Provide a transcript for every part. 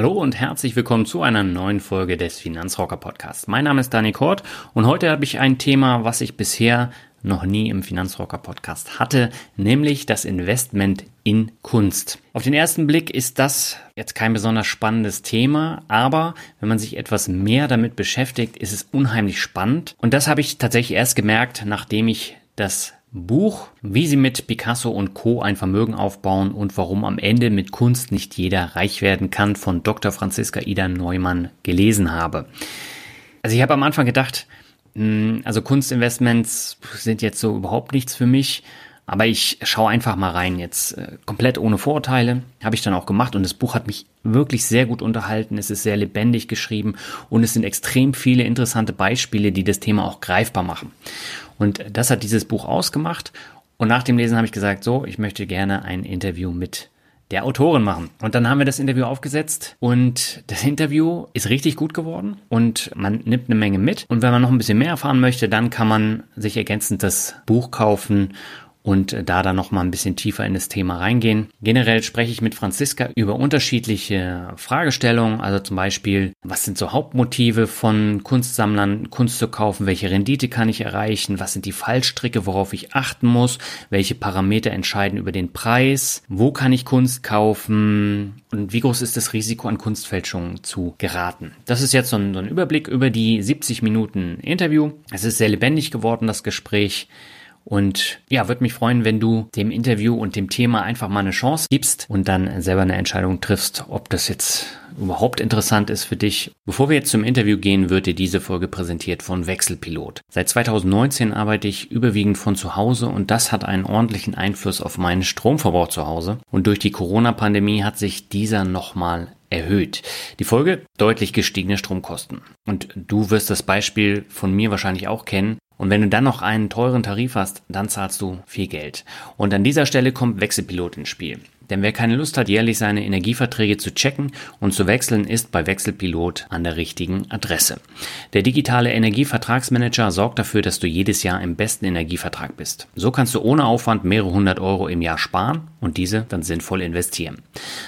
Hallo und herzlich willkommen zu einer neuen Folge des Finanzrocker Podcasts. Mein Name ist Dani Kort und heute habe ich ein Thema, was ich bisher noch nie im Finanzrocker Podcast hatte, nämlich das Investment in Kunst. Auf den ersten Blick ist das jetzt kein besonders spannendes Thema, aber wenn man sich etwas mehr damit beschäftigt, ist es unheimlich spannend. Und das habe ich tatsächlich erst gemerkt, nachdem ich das Buch, wie sie mit Picasso und Co. ein Vermögen aufbauen und warum am Ende mit Kunst nicht jeder reich werden kann von Dr. Franziska Ida Neumann gelesen habe. Also ich habe am Anfang gedacht, hm, also Kunstinvestments sind jetzt so überhaupt nichts für mich, aber ich schaue einfach mal rein jetzt äh, komplett ohne Vorurteile, habe ich dann auch gemacht und das Buch hat mich wirklich sehr gut unterhalten, es ist sehr lebendig geschrieben und es sind extrem viele interessante Beispiele, die das Thema auch greifbar machen. Und das hat dieses Buch ausgemacht. Und nach dem Lesen habe ich gesagt, so, ich möchte gerne ein Interview mit der Autorin machen. Und dann haben wir das Interview aufgesetzt und das Interview ist richtig gut geworden und man nimmt eine Menge mit. Und wenn man noch ein bisschen mehr erfahren möchte, dann kann man sich ergänzend das Buch kaufen und da dann noch mal ein bisschen tiefer in das Thema reingehen. Generell spreche ich mit Franziska über unterschiedliche Fragestellungen, also zum Beispiel, was sind so Hauptmotive von Kunstsammlern, Kunst zu kaufen, welche Rendite kann ich erreichen, was sind die Fallstricke, worauf ich achten muss, welche Parameter entscheiden über den Preis, wo kann ich Kunst kaufen und wie groß ist das Risiko an Kunstfälschungen zu geraten. Das ist jetzt so ein, so ein Überblick über die 70 Minuten Interview. Es ist sehr lebendig geworden, das Gespräch. Und ja, würde mich freuen, wenn du dem Interview und dem Thema einfach mal eine Chance gibst und dann selber eine Entscheidung triffst, ob das jetzt überhaupt interessant ist für dich. Bevor wir jetzt zum Interview gehen, wird dir diese Folge präsentiert von Wechselpilot. Seit 2019 arbeite ich überwiegend von zu Hause und das hat einen ordentlichen Einfluss auf meinen Stromverbrauch zu Hause. Und durch die Corona-Pandemie hat sich dieser nochmal erhöht. Die Folge deutlich gestiegene Stromkosten. Und du wirst das Beispiel von mir wahrscheinlich auch kennen. Und wenn du dann noch einen teuren Tarif hast, dann zahlst du viel Geld. Und an dieser Stelle kommt Wechselpilot ins Spiel. Denn wer keine Lust hat, jährlich seine Energieverträge zu checken und zu wechseln, ist bei Wechselpilot an der richtigen Adresse. Der digitale Energievertragsmanager sorgt dafür, dass du jedes Jahr im besten Energievertrag bist. So kannst du ohne Aufwand mehrere hundert Euro im Jahr sparen und diese dann sinnvoll investieren.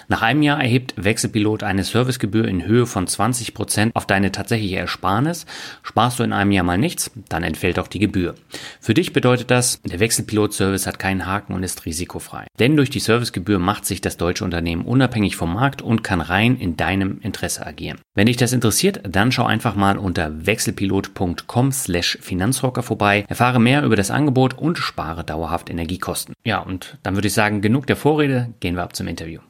Nach einem Jahr erhebt Wechselpilot eine Servicegebühr in Höhe von 20 Prozent auf deine tatsächliche Ersparnis. Sparst du in einem Jahr mal nichts, dann entfällt auch die Gebühr. Für dich bedeutet das, der Wechselpilot-Service hat keinen Haken und ist risikofrei. Denn durch die Servicegebühr macht sich das deutsche Unternehmen unabhängig vom Markt und kann rein in deinem Interesse agieren. Wenn dich das interessiert, dann schau einfach mal unter wechselpilot.com slash Finanzrocker vorbei, erfahre mehr über das Angebot und spare dauerhaft Energiekosten. Ja, und dann würde ich sagen, genug der Vorrede, gehen wir ab zum Interview.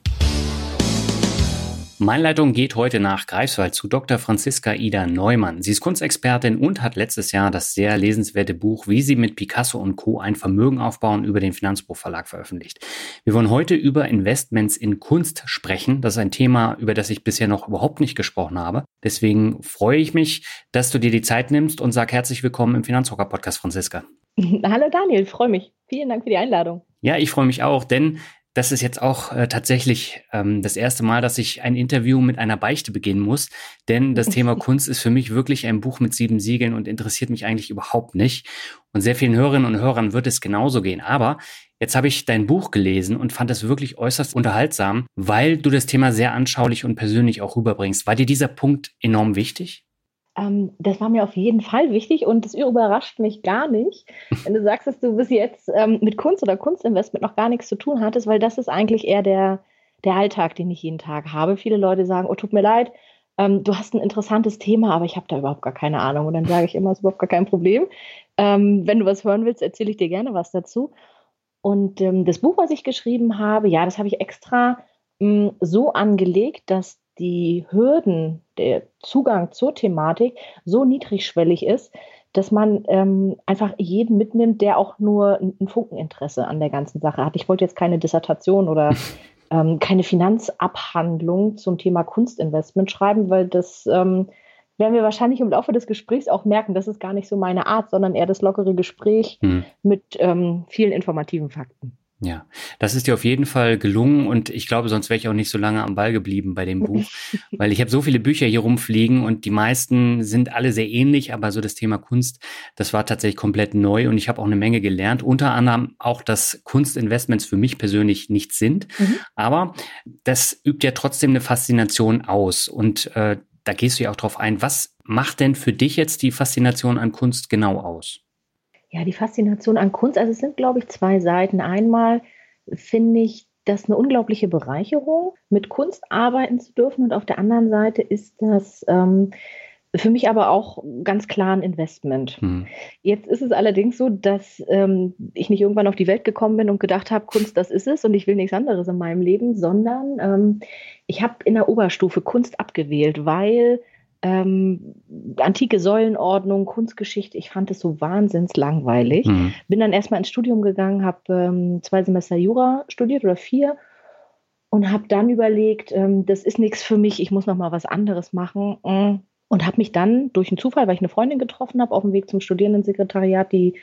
Meine Leitung geht heute nach Greifswald zu Dr. Franziska Ida Neumann. Sie ist Kunstexpertin und hat letztes Jahr das sehr lesenswerte Buch Wie sie mit Picasso und Co. ein Vermögen aufbauen über den Finanzbuchverlag veröffentlicht. Wir wollen heute über Investments in Kunst sprechen. Das ist ein Thema, über das ich bisher noch überhaupt nicht gesprochen habe. Deswegen freue ich mich, dass du dir die Zeit nimmst und sag herzlich willkommen im Finanzrocker Podcast, Franziska. Hallo Daniel, freue mich. Vielen Dank für die Einladung. Ja, ich freue mich auch, denn das ist jetzt auch äh, tatsächlich ähm, das erste Mal, dass ich ein Interview mit einer Beichte beginnen muss, denn das Thema Kunst ist für mich wirklich ein Buch mit sieben Siegeln und interessiert mich eigentlich überhaupt nicht. Und sehr vielen Hörerinnen und Hörern wird es genauso gehen. Aber jetzt habe ich dein Buch gelesen und fand es wirklich äußerst unterhaltsam, weil du das Thema sehr anschaulich und persönlich auch rüberbringst. War dir dieser Punkt enorm wichtig? Ähm, das war mir auf jeden Fall wichtig und das überrascht mich gar nicht, wenn du sagst, dass du bis jetzt ähm, mit Kunst oder Kunstinvestment noch gar nichts zu tun hattest, weil das ist eigentlich eher der, der Alltag, den ich jeden Tag habe. Viele Leute sagen, oh, tut mir leid, ähm, du hast ein interessantes Thema, aber ich habe da überhaupt gar keine Ahnung. Und dann sage ich immer, es ist überhaupt gar kein Problem. Ähm, wenn du was hören willst, erzähle ich dir gerne was dazu. Und ähm, das Buch, was ich geschrieben habe, ja, das habe ich extra mh, hm, so angelegt, dass die Hürden, der Zugang zur Thematik so niedrigschwellig ist, dass man ähm, einfach jeden mitnimmt, der auch nur ein Funkeninteresse an der ganzen Sache hat. Ich wollte jetzt keine Dissertation oder ähm, keine Finanzabhandlung zum Thema Kunstinvestment schreiben, weil das ähm, werden wir wahrscheinlich im Laufe des Gesprächs auch merken, das ist gar nicht so meine Art, sondern eher das lockere Gespräch hm. mit ähm, vielen informativen Fakten. Ja, das ist dir auf jeden Fall gelungen und ich glaube, sonst wäre ich auch nicht so lange am Ball geblieben bei dem Buch, weil ich habe so viele Bücher hier rumfliegen und die meisten sind alle sehr ähnlich, aber so das Thema Kunst, das war tatsächlich komplett neu und ich habe auch eine Menge gelernt, unter anderem auch, dass Kunstinvestments für mich persönlich nichts sind, mhm. aber das übt ja trotzdem eine Faszination aus und äh, da gehst du ja auch drauf ein. Was macht denn für dich jetzt die Faszination an Kunst genau aus? Ja, die Faszination an Kunst, also es sind, glaube ich, zwei Seiten. Einmal finde ich das eine unglaubliche Bereicherung, mit Kunst arbeiten zu dürfen. Und auf der anderen Seite ist das ähm, für mich aber auch ganz klar ein Investment. Hm. Jetzt ist es allerdings so, dass ähm, ich nicht irgendwann auf die Welt gekommen bin und gedacht habe, Kunst, das ist es und ich will nichts anderes in meinem Leben, sondern ähm, ich habe in der Oberstufe Kunst abgewählt, weil ähm, antike Säulenordnung, Kunstgeschichte, ich fand es so wahnsinns langweilig. Mhm. Bin dann erstmal ins Studium gegangen, habe ähm, zwei Semester Jura studiert oder vier und habe dann überlegt, ähm, das ist nichts für mich, ich muss noch mal was anderes machen. Mm. Und habe mich dann durch einen Zufall, weil ich eine Freundin getroffen habe, auf dem Weg zum Studierendensekretariat, die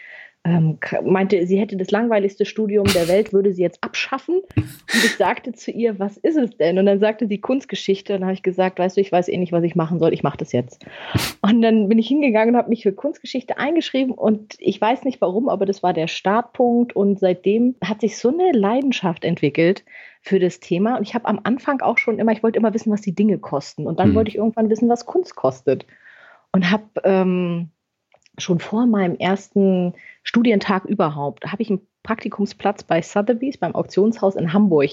ähm, meinte, sie hätte das langweiligste Studium der Welt, würde sie jetzt abschaffen. Und ich sagte zu ihr, was ist es denn? Und dann sagte sie Kunstgeschichte. Und dann habe ich gesagt, weißt du, ich weiß eh nicht, was ich machen soll, ich mache das jetzt. Und dann bin ich hingegangen und habe mich für Kunstgeschichte eingeschrieben. Und ich weiß nicht warum, aber das war der Startpunkt. Und seitdem hat sich so eine Leidenschaft entwickelt für das Thema. Und ich habe am Anfang auch schon immer, ich wollte immer wissen, was die Dinge kosten. Und dann mhm. wollte ich irgendwann wissen, was Kunst kostet. Und habe ähm, schon vor meinem ersten Studientag überhaupt, habe ich einen Praktikumsplatz bei Sotheby's beim Auktionshaus in Hamburg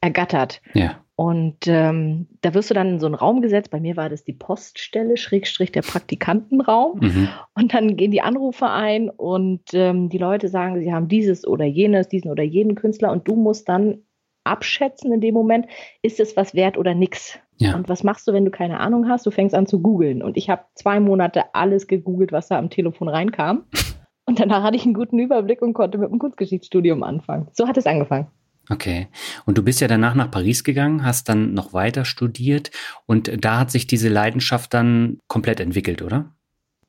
ergattert. Ja. Und ähm, da wirst du dann in so einen Raum gesetzt. Bei mir war das die Poststelle, Schrägstrich der Praktikantenraum. Mhm. Und dann gehen die Anrufe ein und ähm, die Leute sagen, sie haben dieses oder jenes, diesen oder jenen Künstler. Und du musst dann abschätzen in dem Moment, ist es was wert oder nichts. Ja. Und was machst du, wenn du keine Ahnung hast? Du fängst an zu googeln. Und ich habe zwei Monate alles gegoogelt, was da am Telefon reinkam. Und danach hatte ich einen guten Überblick und konnte mit dem Kunstgeschichtsstudium anfangen. So hat es angefangen. Okay. Und du bist ja danach nach Paris gegangen, hast dann noch weiter studiert und da hat sich diese Leidenschaft dann komplett entwickelt, oder?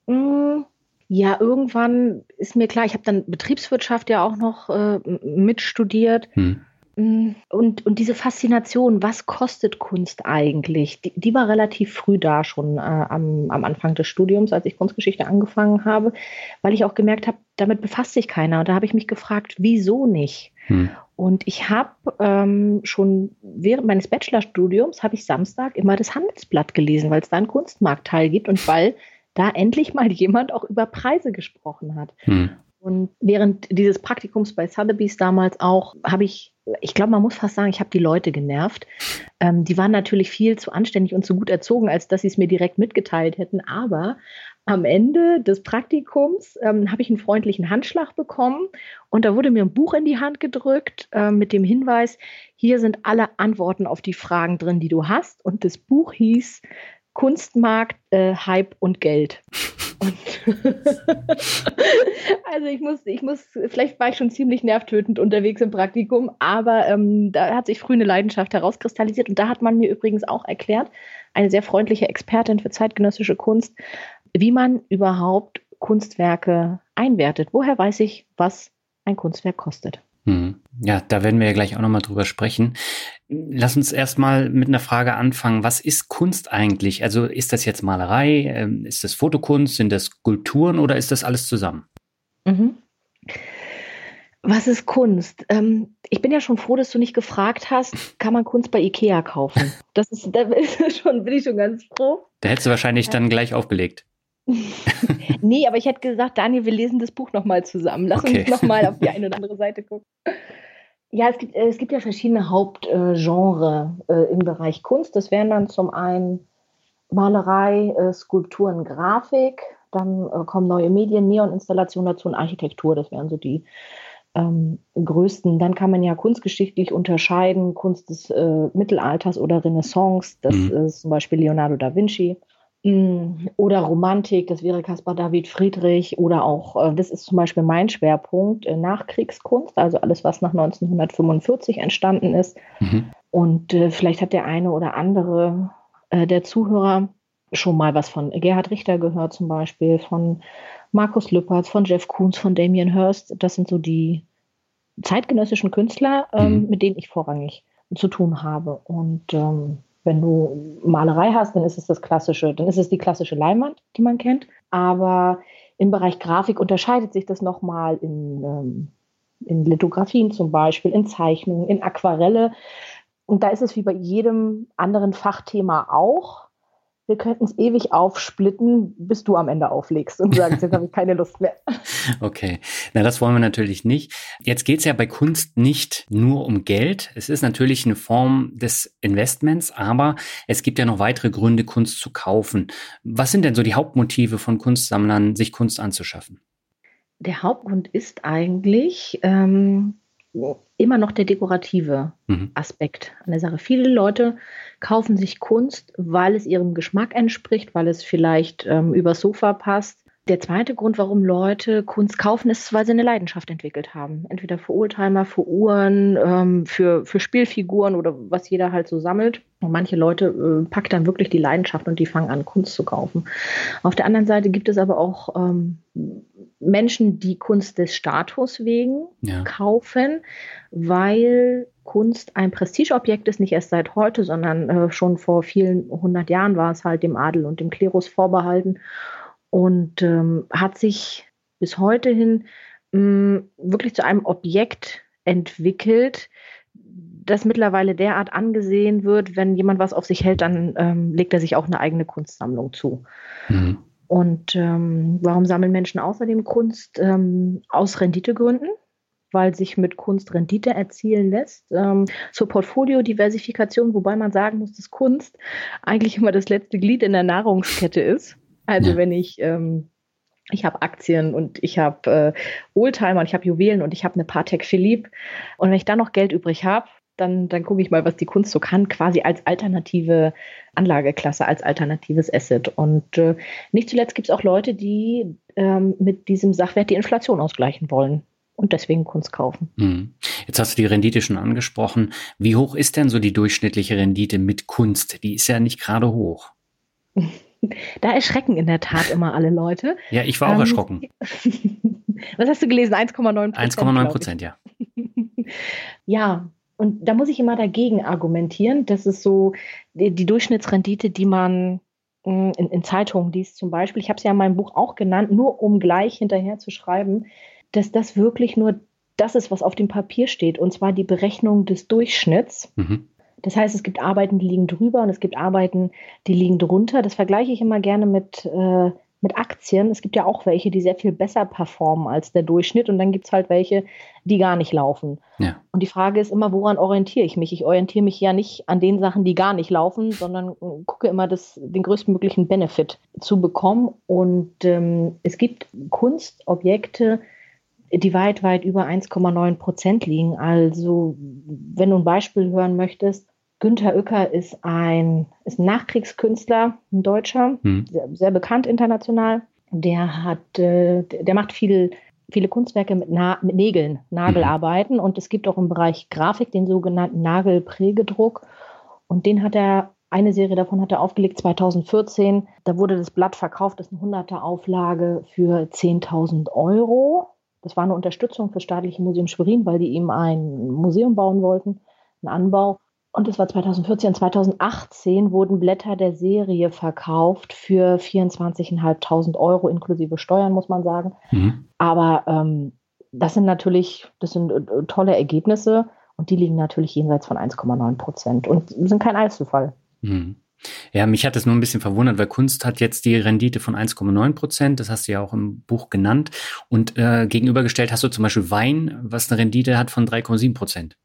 Mm, ja, irgendwann ist mir klar, ich habe dann Betriebswirtschaft ja auch noch äh, mitstudiert. Hm. Mm, und, und diese Faszination, was kostet Kunst eigentlich, die, die war relativ früh da schon äh, am, am Anfang des Studiums, als ich Kunstgeschichte angefangen habe, weil ich auch gemerkt habe, damit befasst sich keiner. Und da habe ich mich gefragt, wieso nicht? Hm. Und ich habe ähm, schon während meines Bachelorstudiums, habe ich Samstag immer das Handelsblatt gelesen, weil es da einen Kunstmarktteil gibt und weil da endlich mal jemand auch über Preise gesprochen hat. Hm. Und während dieses Praktikums bei Sotheby's damals auch, habe ich, ich glaube, man muss fast sagen, ich habe die Leute genervt. Ähm, die waren natürlich viel zu anständig und zu gut erzogen, als dass sie es mir direkt mitgeteilt hätten. Aber am Ende des Praktikums ähm, habe ich einen freundlichen Handschlag bekommen und da wurde mir ein Buch in die Hand gedrückt äh, mit dem Hinweis, hier sind alle Antworten auf die Fragen drin, die du hast. Und das Buch hieß Kunstmarkt, äh, Hype und Geld. also ich muss, ich muss, vielleicht war ich schon ziemlich nervtötend unterwegs im Praktikum, aber ähm, da hat sich früh eine Leidenschaft herauskristallisiert und da hat man mir übrigens auch erklärt, eine sehr freundliche Expertin für zeitgenössische Kunst, wie man überhaupt Kunstwerke einwertet. Woher weiß ich, was ein Kunstwerk kostet? Hm. Ja, da werden wir ja gleich auch nochmal drüber sprechen. Lass uns erstmal mit einer Frage anfangen. Was ist Kunst eigentlich? Also ist das jetzt Malerei? Ähm, ist das Fotokunst? Sind das Skulpturen oder ist das alles zusammen? Mhm. Was ist Kunst? Ähm, ich bin ja schon froh, dass du nicht gefragt hast, kann man Kunst bei Ikea kaufen? Das ist, da schon, bin ich schon ganz froh. Da hättest du wahrscheinlich dann gleich aufgelegt. nee, aber ich hätte gesagt, Daniel, wir lesen das Buch nochmal zusammen. Lass okay. uns nochmal auf die eine oder andere Seite gucken. Ja, es gibt, äh, es gibt ja verschiedene Hauptgenre äh, im Bereich Kunst. Das wären dann zum einen Malerei, äh, Skulpturen, Grafik, dann kommen neue Medien, Neon-Installationen dazu und Architektur. Das wären so die ähm, größten. Dann kann man ja kunstgeschichtlich unterscheiden, Kunst des äh, Mittelalters oder Renaissance, das mhm. ist zum Beispiel Leonardo da Vinci. Mm, oder Romantik, das wäre Caspar David Friedrich oder auch, äh, das ist zum Beispiel mein Schwerpunkt, äh, Nachkriegskunst, also alles, was nach 1945 entstanden ist. Mhm. Und äh, vielleicht hat der eine oder andere der Zuhörer schon mal was von Gerhard Richter gehört, zum Beispiel, von Markus Lüppert, von Jeff Koons, von Damien Hirst. Das sind so die zeitgenössischen Künstler, ähm, mhm. mit denen ich vorrangig zu tun habe. Und ähm, wenn du Malerei hast, dann ist es das klassische, dann ist es die klassische Leinwand, die man kennt. Aber im Bereich Grafik unterscheidet sich das nochmal in, ähm, in Lithografien zum Beispiel, in Zeichnungen, in Aquarelle. Und da ist es wie bei jedem anderen Fachthema auch wir könnten es ewig aufsplitten, bis du am Ende auflegst und sagst, jetzt habe ich keine Lust mehr. Okay, na das wollen wir natürlich nicht. Jetzt geht es ja bei Kunst nicht nur um Geld. Es ist natürlich eine Form des Investments, aber es gibt ja noch weitere Gründe, Kunst zu kaufen. Was sind denn so die Hauptmotive von Kunstsammlern, sich Kunst anzuschaffen? Der Hauptgrund ist eigentlich, ähm, immer noch der dekorative mhm. Aspekt an der Sache. Viele Leute kaufen sich Kunst, weil es ihrem Geschmack entspricht, weil es vielleicht ähm, übers Sofa passt. Der zweite Grund, warum Leute Kunst kaufen, ist, weil sie eine Leidenschaft entwickelt haben. Entweder für Oldtimer, für Uhren, ähm, für, für Spielfiguren oder was jeder halt so sammelt. Und manche Leute äh, packen dann wirklich die Leidenschaft und die fangen an, Kunst zu kaufen. Auf der anderen Seite gibt es aber auch ähm, Menschen, die Kunst des Status wegen ja. kaufen, weil Kunst ein Prestigeobjekt ist, nicht erst seit heute, sondern äh, schon vor vielen hundert Jahren war es halt dem Adel und dem Klerus vorbehalten und ähm, hat sich bis heute hin mh, mm, wirklich zu einem Objekt entwickelt, das mittlerweile derart angesehen wird, wenn jemand was auf sich hält, dann ähm, legt er sich auch eine eigene Kunstsammlung zu. Mhm. Und ähm, warum sammeln Menschen außerdem Kunst? Ähm, aus Renditegründen, weil sich mit Kunst Rendite erzielen lässt. Ähm, zur Portfoliodiversifikation, wobei man sagen muss, dass Kunst eigentlich immer das letzte Glied in der Nahrungskette ist. Also ja. wenn ich ähm, ich habe Aktien und ich habe äh, Oldtimer und ich habe Juwelen und ich habe eine Patek Philippe. Und wenn ich da noch Geld übrig habe, dann, dann gucke ich mal, was die Kunst so kann, quasi als alternative Anlageklasse, als alternatives Asset. Und äh, nicht zuletzt gibt es auch Leute, die ähm, mit diesem Sachwert die Inflation ausgleichen wollen und deswegen Kunst kaufen. Hm. Jetzt hast du die Rendite schon angesprochen. Wie hoch ist denn so die durchschnittliche Rendite mit Kunst? Die ist ja nicht gerade hoch. Da erschrecken in der Tat immer alle Leute. Ja, ich war auch ähm, erschrocken. Was hast du gelesen? 1,9 Prozent. 1,9 Prozent, ja. ja, und da muss ich immer dagegen argumentieren. Das ist so die, die Durchschnittsrendite, die man hm, in, in, Zeitungen liest zum Beispiel. Ich habe es ja in meinem Buch auch genannt, nur um gleich hinterher zu schreiben, dass das wirklich nur das ist, was auf dem Papier steht, und zwar die Berechnung des Durchschnitts. Mhm. Das heißt, es gibt Arbeiten, die liegen drüber und es gibt Arbeiten, die liegen drunter. Das vergleiche ich immer gerne mit äh, mit Aktien, es gibt ja auch welche, die sehr viel besser performen als der Durchschnitt und dann gibt es halt welche, die gar nicht laufen. Ja. Und die Frage ist immer, woran orientiere ich mich? Ich orientiere mich ja nicht an den Sachen, die gar nicht laufen, sondern gucke immer, das, den größtmöglichen Benefit zu bekommen. Und ähm, es gibt Kunstobjekte, die weit, weit über 1,9 Prozent liegen. Also, wenn du ein Beispiel hören möchtest, Günther Uecker ist ein, ist ein Nachkriegskünstler, ein Deutscher, hm. sehr, sehr, bekannt international. Der hat, äh, der macht viel, viele Kunstwerke mit, Na mit Nägeln, Nagelarbeiten. Mhm. Und es gibt auch im Bereich Grafik den sogenannten Nagelprägedruck. Und den hat er, eine Serie davon hat er aufgelegt 2014. Da wurde das Blatt verkauft, das ist eine 100er Auflage für 10.000 Euro. Das war eine Unterstützung für Staatliche Museum Schwerin, weil die ihm ein Museum bauen wollten, einen Anbau. Und es war 2014, 2018 wurden Blätter der Serie verkauft für 24.500 Euro inklusive Steuern, muss man sagen. Mhm. Aber ähm, das sind natürlich, das sind äh, tolle Ergebnisse und die liegen natürlich jenseits von 1,9 Prozent und sind kein Einzelfall. Mhm. Ja, mich hat es nur ein bisschen verwundert, weil Kunst hat jetzt die Rendite von 1,9 Prozent, das hast du ja auch im Buch genannt. Und äh, gegenübergestellt hast du zum Beispiel Wein, was eine Rendite hat von 3,7 Prozent.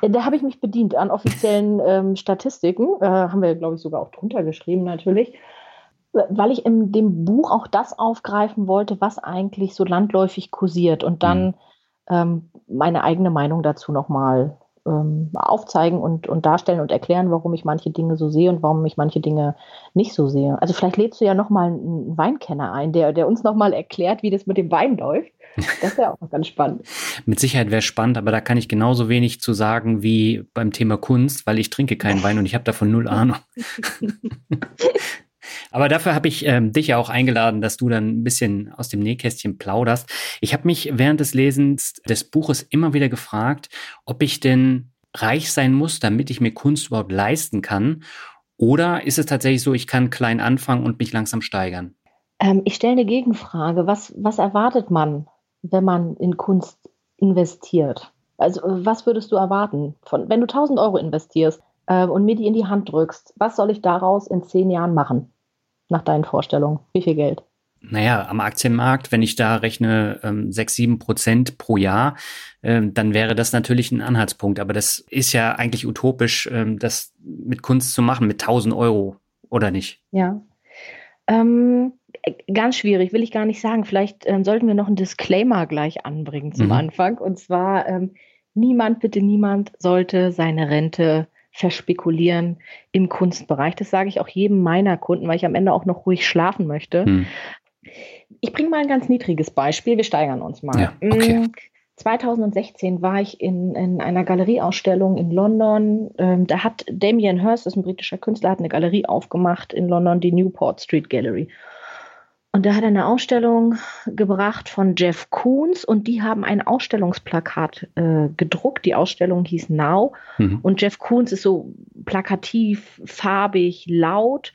Äh, da habe ich mich bedient an offiziellen ähm, Statistiken. Äh, haben wir, glaube ich, sogar auch drunter geschrieben, natürlich. weil ich in dem Buch auch das aufgreifen wollte, was eigentlich so landläufig kursiert und dann mhm. ähm, meine eigene Meinung dazu nochmal ähm, aufzeigen und, und darstellen und erklären, warum ich manche Dinge so sehe und warum ich manche Dinge nicht so sehe. Also vielleicht lädst du ja nochmal einen Weinkenner ein, der, der uns nochmal erklärt, wie das mit dem Wein läuft. Das wäre auch noch ganz spannend. mit Sicherheit wäre spannend, aber da kann ich genauso wenig zu sagen wie beim Thema Kunst, weil ich trinke keinen Wein und ich habe davon null Ahnung. Aber dafür habe ich ähm, dich ja auch eingeladen, dass du dann ein bisschen aus dem Nähkästchen plauderst. Ich habe mich während des Lesens des Buches immer wieder gefragt, ob ich denn reich sein muss, damit ich mir Kunst überhaupt leisten kann. Oder ist es tatsächlich so, ich kann klein anfangen und mich langsam steigern? Ähm, ich stelle eine Gegenfrage. Was, was erwartet man, wenn man in Kunst investiert? Also was würdest du erwarten, von, wenn du 1000 Euro investierst äh, und mir die in die Hand drückst? Was soll ich daraus in zehn Jahren machen? Nach deinen Vorstellungen? Wie viel Geld? Naja, am Aktienmarkt, wenn ich da rechne ähm, 6, 7 Prozent pro Jahr, ähm, dann wäre das natürlich ein Anhaltspunkt. Aber das ist ja eigentlich utopisch, ähm, das mit Kunst zu machen, mit 1000 Euro, oder nicht? Ja. Ähm, ganz schwierig, will ich gar nicht sagen. Vielleicht ähm, sollten wir noch einen Disclaimer gleich anbringen zum mhm. Anfang. Und zwar, ähm, niemand, bitte niemand sollte seine Rente verspekulieren im Kunstbereich. Das sage ich auch jedem meiner Kunden, weil ich am Ende auch noch ruhig schlafen möchte. Hm. Ich bringe mal ein ganz niedriges Beispiel. Wir steigern uns mal. Ja, okay. 2016 mm, war ich in, in einer Galerieausstellung in London. Ähm, da hat Damien Hirst, das ist ein britischer Künstler, hat eine Galerie aufgemacht in London, die Newport Street Gallery. Und da hat er eine Ausstellung gebracht von Jeff Koons und die haben ein Ausstellungsplakat äh, gedruckt. Die Ausstellung hieß Now. Mhm. Und Jeff Koons ist so plakativ, farbig, laut.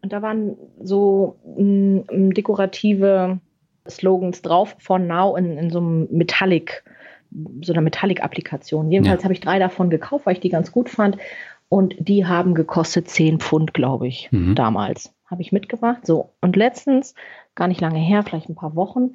Und da waren so m, m, dekorative Slogans drauf von Now in, in so einem Metallic, so einer Metallic-Applikation. Jedenfalls ja. habe ich drei davon gekauft, weil ich die ganz gut fand. Und die haben gekostet 10 Pfund, glaube ich, mhm. damals. Habe ich mitgebracht. So. Und letztens gar nicht lange her, vielleicht ein paar Wochen,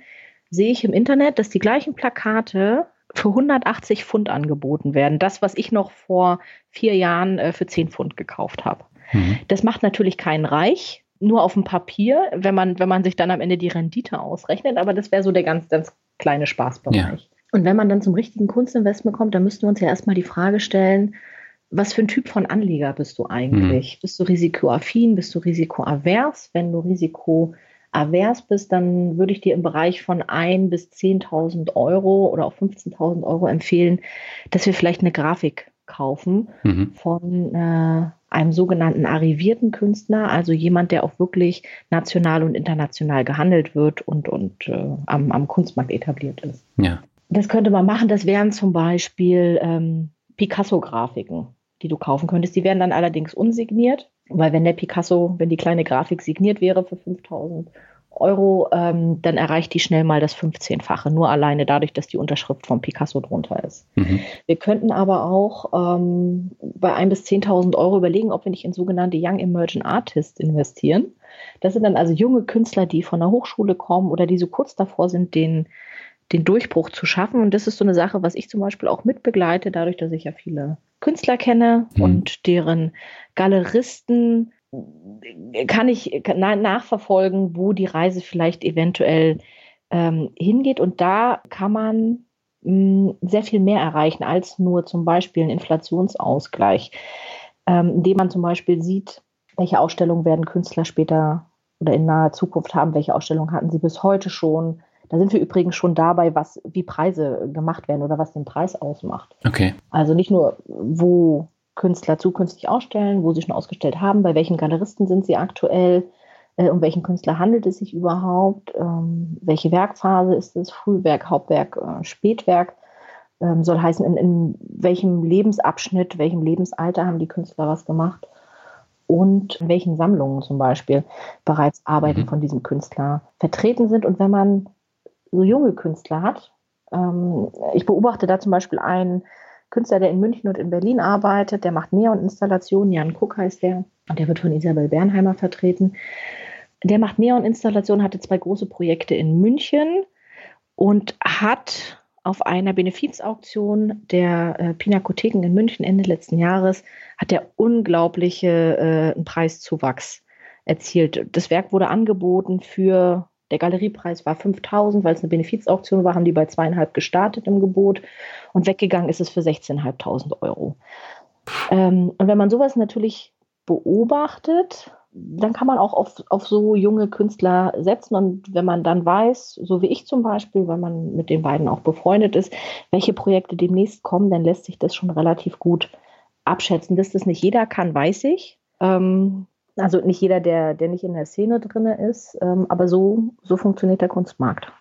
sehe ich im Internet, dass die gleichen Plakate für 180 Pfund angeboten werden. Das, was ich noch vor vier Jahren äh, für 10 Pfund gekauft habe. Mhm. Das macht natürlich keinen reich, nur auf dem Papier, wenn man, wenn man sich dann am Ende die Rendite ausrechnet. Aber das wäre so der ganz, ganz kleine Spaßbereich. Ja. Und wenn man dann zum richtigen Kunstinvestment kommt, dann müssten wir uns ja erstmal die Frage stellen, was für ein Typ von Anleger bist du eigentlich? Mhm. Bist du risikoaffin? Bist du risikoavers? Wenn du Risiko avers bist, dann würde ich dir im Bereich von 1 bis 10.000 Euro oder auch 15.000 Euro empfehlen, dass wir vielleicht eine Grafik kaufen mhm. von äh, einem sogenannten arrivierten Künstler, also jemand, der auch wirklich national und international gehandelt wird und, und äh, am, am Kunstmarkt etabliert ist. Ja. Das könnte man machen. Das wären zum Beispiel ähm, Picasso-Grafiken, die du kaufen könntest. Die werden dann allerdings unsigniert. Weil wenn der Picasso, wenn die kleine Grafik signiert wäre für 5000 Euro, ähm, dann erreicht die schnell mal das 15-fache, nur alleine dadurch, dass die Unterschrift von Picasso drunter ist. Mhm. Wir könnten aber auch ähm, bei 1.000 bis 10.000 Euro überlegen, ob wir nicht in sogenannte Young Emerging Artists investieren. Das sind dann also junge Künstler, die von der Hochschule kommen oder die so kurz davor sind, den, den Durchbruch zu schaffen. Und das ist so eine Sache, was ich zum Beispiel auch mitbegleite, dadurch, dass ich ja viele Künstler kenne mhm. und deren Galeristen kann ich nachverfolgen, wo die Reise vielleicht eventuell ähm, hingeht. Und da kann man mh, sehr viel mehr erreichen als nur zum Beispiel einen Inflationsausgleich, ähm, indem man zum Beispiel sieht, welche Ausstellungen werden Künstler später oder in naher Zukunft haben, welche Ausstellungen hatten sie bis heute schon. Da sind wir übrigens schon dabei, was, wie Preise gemacht werden oder was den Preis ausmacht. Okay. Also nicht nur, wo Künstler zukünftig ausstellen, wo sie schon ausgestellt haben, bei welchen Galeristen sind sie aktuell, äh, um welchen Künstler handelt es sich überhaupt, ähm, welche Werkphase ist es, Frühwerk, Hauptwerk, äh, Spätwerk, ähm, soll heißen, in, in welchem Lebensabschnitt, welchem Lebensalter haben die Künstler was gemacht und in welchen Sammlungen zum Beispiel bereits Arbeiten mhm. von diesem Künstler vertreten sind. Und wenn man so junge Künstler hat, ähm, ich beobachte da zum Beispiel einen Künstler, der in München und in Berlin arbeitet, der macht Neon-Installationen, Jan Kuck heißt der, und der wird von Isabel Bernheimer vertreten. Der macht Neon-Installationen, hatte zwei große Projekte in München und hat auf einer Benefizauktion der äh, Pinakotheken in München Ende letzten Jahres hat der unglaubliche äh, Preiszuwachs erzielt. Das Werk wurde angeboten für, der Galeriepreis war 5000, weil es eine Benefizauktion war, haben die bei zweieinhalb gestartet im Gebot und weggegangen ist es für 16.500 Euro. Ähm, und wenn man sowas natürlich beobachtet, dann kann man auch auf, auf so junge Künstler setzen. Und wenn man dann weiß, so wie ich zum Beispiel, weil man mit den beiden auch befreundet ist, welche Projekte demnächst kommen, dann lässt sich das schon relativ gut abschätzen. Dass das nicht jeder kann, weiß ich. Ähm, also nicht jeder, der, der nicht in der Szene drin ist, ähm, aber so, so funktioniert der Kunstmarkt.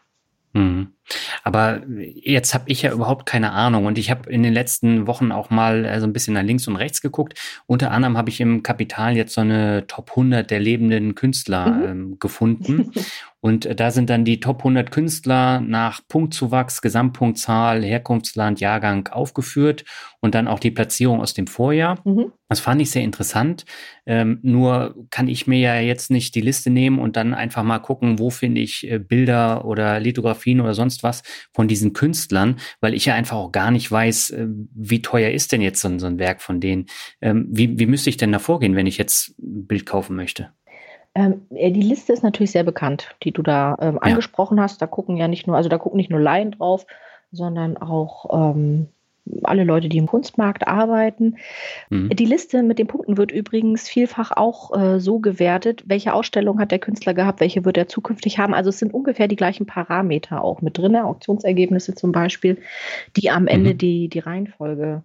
Mhm. Aber jetzt habe ich ja überhaupt keine Ahnung und ich habe in den letzten Wochen auch mal äh, so ein bisschen nach links und rechts geguckt. Unter anderem habe ich im Kapital jetzt so eine Top 100 der lebenden Künstler mhm. ähm, gefunden Und äh, da sind dann die Top 100 Künstler nach Punktzuwachs, Gesamtpunktzahl, Herkunftsland, Jahrgang aufgeführt und dann auch die Platzierung aus dem Vorjahr. Mhm. Das fand ich sehr interessant. Ähm, nur kann ich mir ja jetzt nicht die Liste nehmen und dann einfach mal gucken, wo finde ich äh, Bilder oder Lithografien oder sonst was von diesen Künstlern, weil ich ja einfach auch gar nicht weiß, äh, wie teuer ist denn jetzt so, so ein Werk von denen. Ähm, wie, wie müsste ich denn da vorgehen, wenn ich jetzt ein Bild kaufen möchte? Ähm, die Liste ist natürlich sehr bekannt, die du da ähm, angesprochen ja. hast. Da gucken ja nicht nur, also da gucken nicht nur Laien drauf, sondern auch ähm, alle Leute, die im Kunstmarkt arbeiten. Mhm. Die Liste mit den Punkten wird übrigens vielfach auch äh, so gewertet, welche Ausstellung hat der Künstler gehabt, welche wird er zukünftig haben. Also es sind ungefähr die gleichen Parameter auch mit drin, Auktionsergebnisse zum Beispiel, die am Ende mhm. die, die Reihenfolge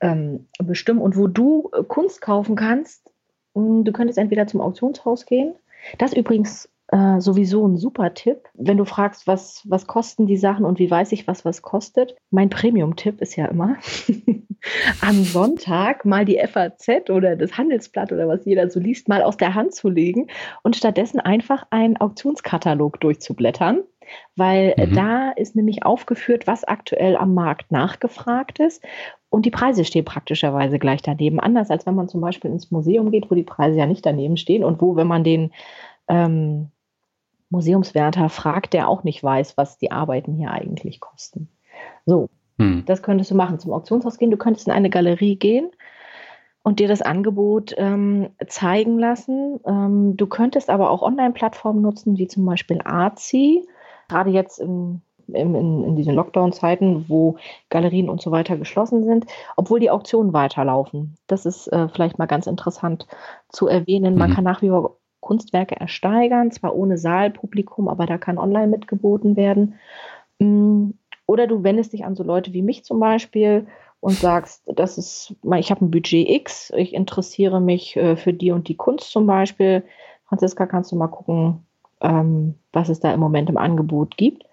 ähm, bestimmen. Und wo du äh, Kunst kaufen kannst, hm, du könntest entweder zum Auktionshaus gehen. Das übrigens äh, sowieso ein super Tipp. Wenn du fragst, was, was kosten die Sachen und wie weiß ich, was was kostet. Mein Premium-Tipp ist ja immer, am Sonntag mal die FAZ oder das Handelsblatt oder was jeder so liest, mal aus der Hand zu legen und stattdessen einfach einen Auktionskatalog durchzublättern weil mhm. da ist nämlich aufgeführt, was aktuell am Markt nachgefragt ist und die Preise stehen praktischerweise gleich daneben. Anders als wenn man zum Beispiel ins Museum geht, wo die Preise ja nicht daneben stehen und wo, wenn man den ähm, Museumswärter fragt, der auch nicht weiß, was die Arbeiten hier eigentlich kosten. So, hm. das könntest du machen. Zum Auktionshaus gehen, du könntest in eine Galerie gehen und dir das Angebot ähm, zeigen lassen. Ähm, du könntest aber auch Online-Plattformen nutzen, wie zum Beispiel Arzi. Gerade jetzt im in, in diesen Lockdown-Zeiten, wo Galerien und so weiter geschlossen sind, obwohl die Auktionen weiterlaufen. Das ist äh, vielleicht mal ganz interessant zu erwähnen. Man mhm. kann nach wie vor Kunstwerke ersteigern, zwar ohne Saalpublikum, aber da kann online mitgeboten werden. Mm, oder du wendest dich an so Leute wie mich zum Beispiel und sagst, das ist, ich habe ein Budget X, ich interessiere mich äh, für die und die Kunst zum Beispiel. Franziska, kannst du mal gucken, ähm, was es da im Moment im Angebot gibt.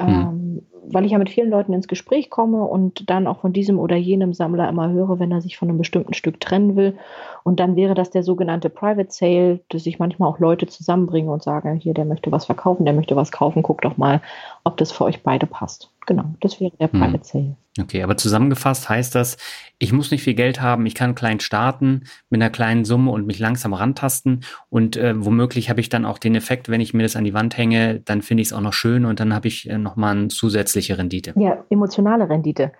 Hm. Ähm, weil ich ja mit vielen Leuten ins Gespräch komme und dann auch von diesem oder jenem Sammler immer höre, wenn er sich von einem bestimmten Stück trennen will. Und dann wäre das der sogenannte Private Sale, dass ich manchmal auch Leute zusammenbringe und sage, hier, der möchte was verkaufen, der möchte was kaufen, guckt doch mal, ob das für euch beide passt. Genau, das wäre der hm. Private Sale. Okay, aber zusammengefasst heißt das, ich muss nicht viel Geld haben, ich kann klein starten mit einer kleinen Summe und mich langsam rantasten und äh, womöglich habe ich dann auch den Effekt, wenn ich mir das an die Wand hänge, dann finde ich es auch noch schön und dann habe ich äh, nochmal eine zusätzliche Rendite. Ja, emotionale Rendite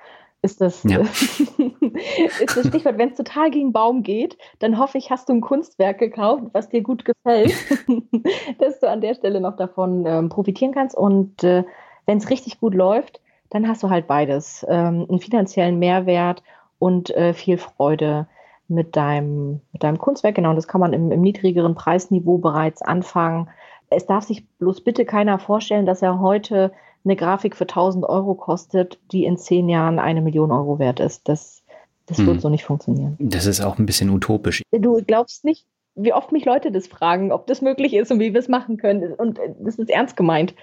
ist das, ja. ist das Stichwort. Wenn es total gegen Baum geht, dann hoffe ich, hast du ein Kunstwerk gekauft, was dir gut gefällt, dass du an der Stelle noch davon ähm, profitieren kannst und äh, wenn es richtig gut läuft, dann hast du halt beides. Ähm, einen finanziellen Mehrwert und äh, viel Freude mit deinem, mit deinem Kunstwerk. Genau, und das kann man im, im niedrigeren Preisniveau bereits anfangen. Es darf sich bloß bitte keiner vorstellen, dass er heute eine Grafik für 1000 Euro kostet, die in zehn Jahren eine Million Euro wert ist. Das, das hm. wird so nicht funktionieren. Das ist auch ein bisschen utopisch. Du glaubst nicht, wie oft mich Leute das fragen, ob das möglich ist und wie wir es machen können. Und äh, das ist ernst gemeint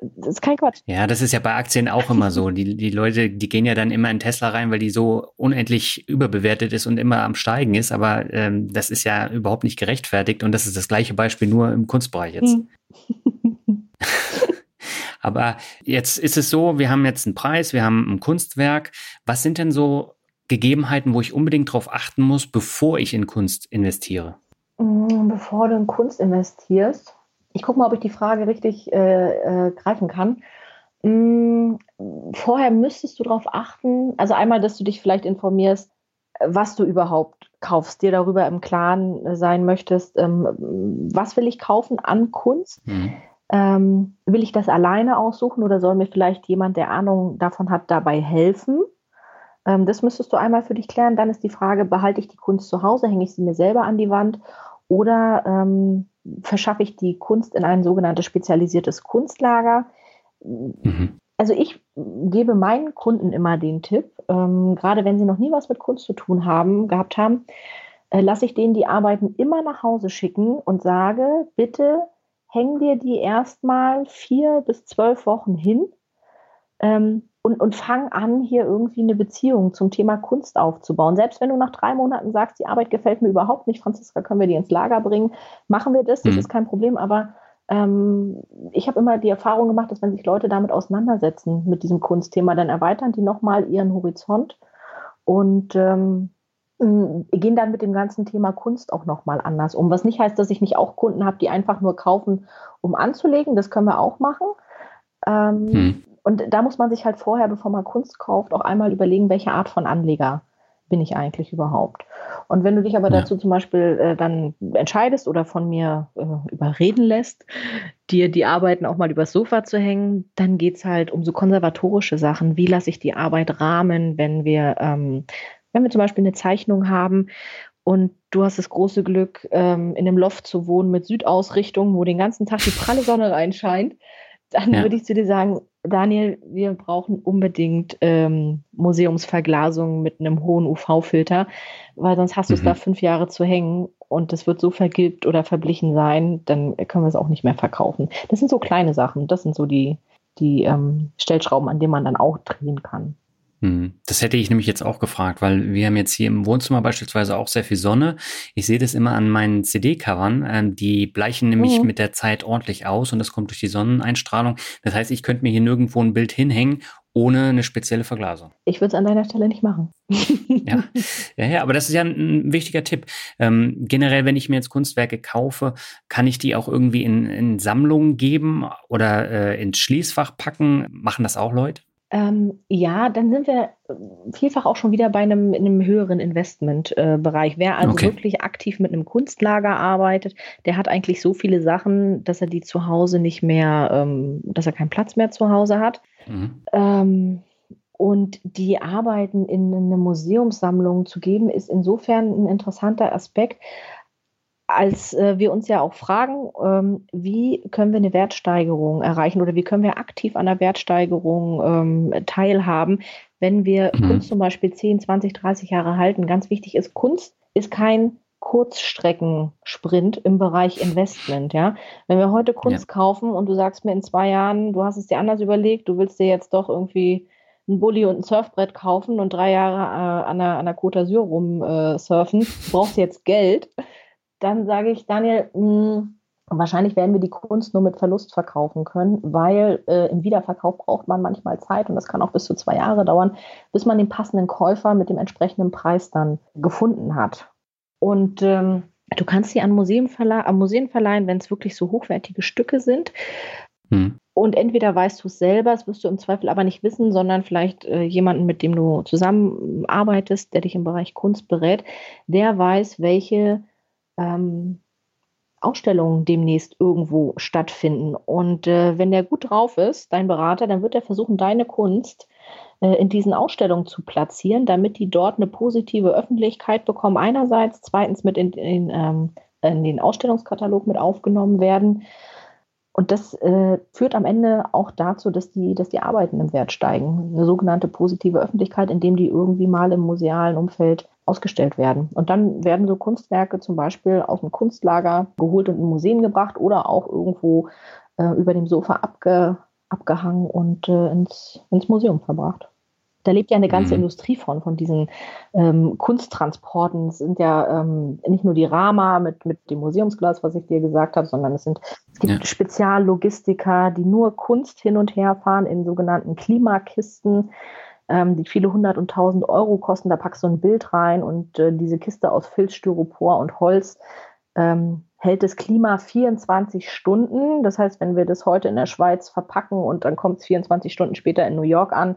das ist kein Quatsch. Ja, das ist ja bei Aktien auch immer so. Die, die Leute, die gehen ja dann immer in Tesla rein, weil die so unendlich überbewertet ist und immer am Steigen ist. Aber ähm, das ist ja überhaupt nicht gerechtfertigt. Und das ist das gleiche Beispiel nur im Kunstbereich jetzt. Hm. Aber jetzt ist es so, wir haben jetzt einen Preis, wir haben ein Kunstwerk. Was sind denn so Gegebenheiten, wo ich unbedingt darauf achten muss, bevor ich in Kunst investiere? Hm, bevor du in Kunst investierst, ich gucke mal, ob ich die Frage richtig äh, äh, greifen kann. Hm, vorher müsstest du darauf achten, also einmal, dass du dich vielleicht informierst, was du überhaupt kaufst, dir darüber im Klaren sein möchtest, ähm, was will ich kaufen an Kunst? Mhm. Ähm, will ich das alleine aussuchen oder soll mir vielleicht jemand, der Ahnung davon hat, dabei helfen? Ähm, das müsstest du einmal für dich klären. Dann ist die Frage, behalte ich die Kunst zu Hause, hänge ich sie mir selber an die Wand oder ähm, verschaffe ich die Kunst in ein sogenanntes spezialisiertes Kunstlager? Mhm. Also ich gebe meinen Kunden immer den Tipp, ähm, gerade wenn sie noch nie was mit Kunst zu tun haben, gehabt haben, äh, lasse ich denen die Arbeiten immer nach Hause schicken und sage, bitte häng dir die erstmal vier bis zwölf Wochen hin ähm, und, und fang an, hier irgendwie eine Beziehung zum Thema Kunst aufzubauen. Selbst wenn du nach drei Monaten sagst, die Arbeit gefällt mir überhaupt nicht, Franziska, können wir die ins Lager bringen, machen wir das, das mhm. ist kein Problem, aber ähm, ich habe immer die Erfahrung gemacht, dass wenn sich Leute damit auseinandersetzen, mit diesem Kunstthema, dann erweitern die nochmal ihren Horizont und ähm, gehen dann mit dem ganzen Thema Kunst auch nochmal anders um. Was nicht heißt, dass ich nicht auch Kunden habe, die einfach nur kaufen, um anzulegen. Das können wir auch machen. Ähm, hm. Und da muss man sich halt vorher, bevor man Kunst kauft, auch einmal überlegen, welche Art von Anleger bin ich eigentlich überhaupt. Und wenn du dich aber ja. dazu zum Beispiel äh, dann entscheidest oder von mir äh, überreden lässt, dir die Arbeiten auch mal übers Sofa zu hängen, dann geht es halt um so konservatorische Sachen. Wie lasse ich die Arbeit rahmen, wenn wir, ähm, wenn wir zum Beispiel eine Zeichnung haben und du hast das große Glück, ähm, in einem Loft zu wohnen mit Südausrichtung, wo den ganzen Tag die pralle Sonne reinscheint, dann ja. würde ich zu dir sagen, Daniel, wir brauchen unbedingt ähm, Museumsverglasung mit einem hohen UV-Filter, weil sonst hast du es mhm. da fünf Jahre zu hängen und das wird so vergilbt oder verblichen sein, dann können wir es auch nicht mehr verkaufen. Das sind so kleine Sachen, das sind so die, die ähm, Stellschrauben, an denen man dann auch drehen kann. Hm. Das hätte ich nämlich jetzt auch gefragt, weil wir haben jetzt hier im Wohnzimmer beispielsweise auch sehr viel Sonne. Ich sehe das immer an meinen CD-Covern. Ähm, die bleichen nämlich mhm. mit der Zeit ordentlich aus und das kommt durch die Sonneneinstrahlung. Das heißt, ich könnte mir hier nirgendwo ein Bild hinhängen ohne eine spezielle Verglasung. Ich würde es an deiner Stelle nicht machen. ja. ja, ja, aber das ist ja ein, ein wichtiger Tipp. Ähm, generell, wenn ich mir jetzt Kunstwerke kaufe, kann ich die auch irgendwie in, in Sammlungen geben oder äh, ins Schließfach packen? Machen das auch Leute? Ähm, ja, dann sind wir äh, vielfach auch schon wieder bei einem, einem höheren Investmentbereich. Äh, Wer also okay. wirklich aktiv mit einem Kunstlager arbeitet, der hat eigentlich so viele Sachen, dass er die zu Hause nicht mehr, ähm, dass er keinen Platz mehr zu Hause hat. Mhm. Ähm, und die Arbeiten in eine Museumssammlung zu geben, ist insofern ein interessanter Aspekt, als äh, wir uns ja auch fragen, ähm, wie können wir eine Wertsteigerung erreichen oder wie können wir aktiv an der Wertsteigerung ähm, teilhaben, wenn wir mhm. Kunst zum Beispiel 10, 20, 30 Jahre halten. Ganz wichtig ist, Kunst ist kein Kurzstreckensprint im Bereich Investment, ja. Wenn wir heute Kunst ja. kaufen und du sagst mir in zwei Jahren, du hast es dir anders überlegt, du willst dir jetzt doch irgendwie ein Bulli und ein Surfbrett kaufen und drei Jahre äh, an der, an der Côte d'Azur rumsurfen, äh, brauchst jetzt Geld, dann sage ich, Daniel, mh, hm, wahrscheinlich werden wir die Kunst nur mit Verlust verkaufen können, weil äh, im Wiederverkauf braucht man manchmal Zeit und das kann auch bis zu zwei Jahre dauern, bis man den passenden Käufer mit dem entsprechenden Preis dann gefunden hat. Und ähm, du kannst sie an Museen, verle an Museen verleihen, wenn es wirklich so hochwertige Stücke sind. Hm. Und entweder weißt du es selber, das wirst du im Zweifel aber nicht wissen, sondern vielleicht äh, jemanden, mit dem du zusammenarbeitest, der dich im Bereich Kunst berät, der weiß, welche ähm, Ausstellungen demnächst irgendwo stattfinden. Und äh, wenn der gut drauf ist, dein Berater, dann wird er versuchen, deine Kunst äh, in diesen Ausstellungen zu platzieren, damit die dort eine positive Öffentlichkeit bekommen. Einerseits, zweitens mit in, in, ähm, in den Ausstellungskatalog mit aufgenommen werden. Und das äh, führt am Ende auch dazu, dass die, dass die Arbeiten im Wert steigen. Eine sogenannte positive Öffentlichkeit, indem die irgendwie mal im musealen Umfeld ausgestellt werden. Und dann werden so Kunstwerke zum Beispiel aus dem Kunstlager geholt und in Museen gebracht oder auch irgendwo äh, über dem Sofa abge, abgehangen und äh, ins, ins Museum verbracht. Da lebt ja eine ganze mhm. Industrie von, von diesen ähm, Kunsttransporten. Es sind ja ähm, nicht nur die Rama mit, mit dem Museumsglas, was ich dir gesagt habe, sondern es sind es gibt ja. Speziallogistiker, die nur Kunst hin und her fahren in sogenannten Klimakisten ähm, die viele hundert und tausend Euro kosten. Da packst du ein Bild rein und äh, diese Kiste aus Filz, Styropor und Holz ähm, hält das Klima 24 Stunden. Das heißt, wenn wir das heute in der Schweiz verpacken und dann kommt es 24 Stunden später in New York an,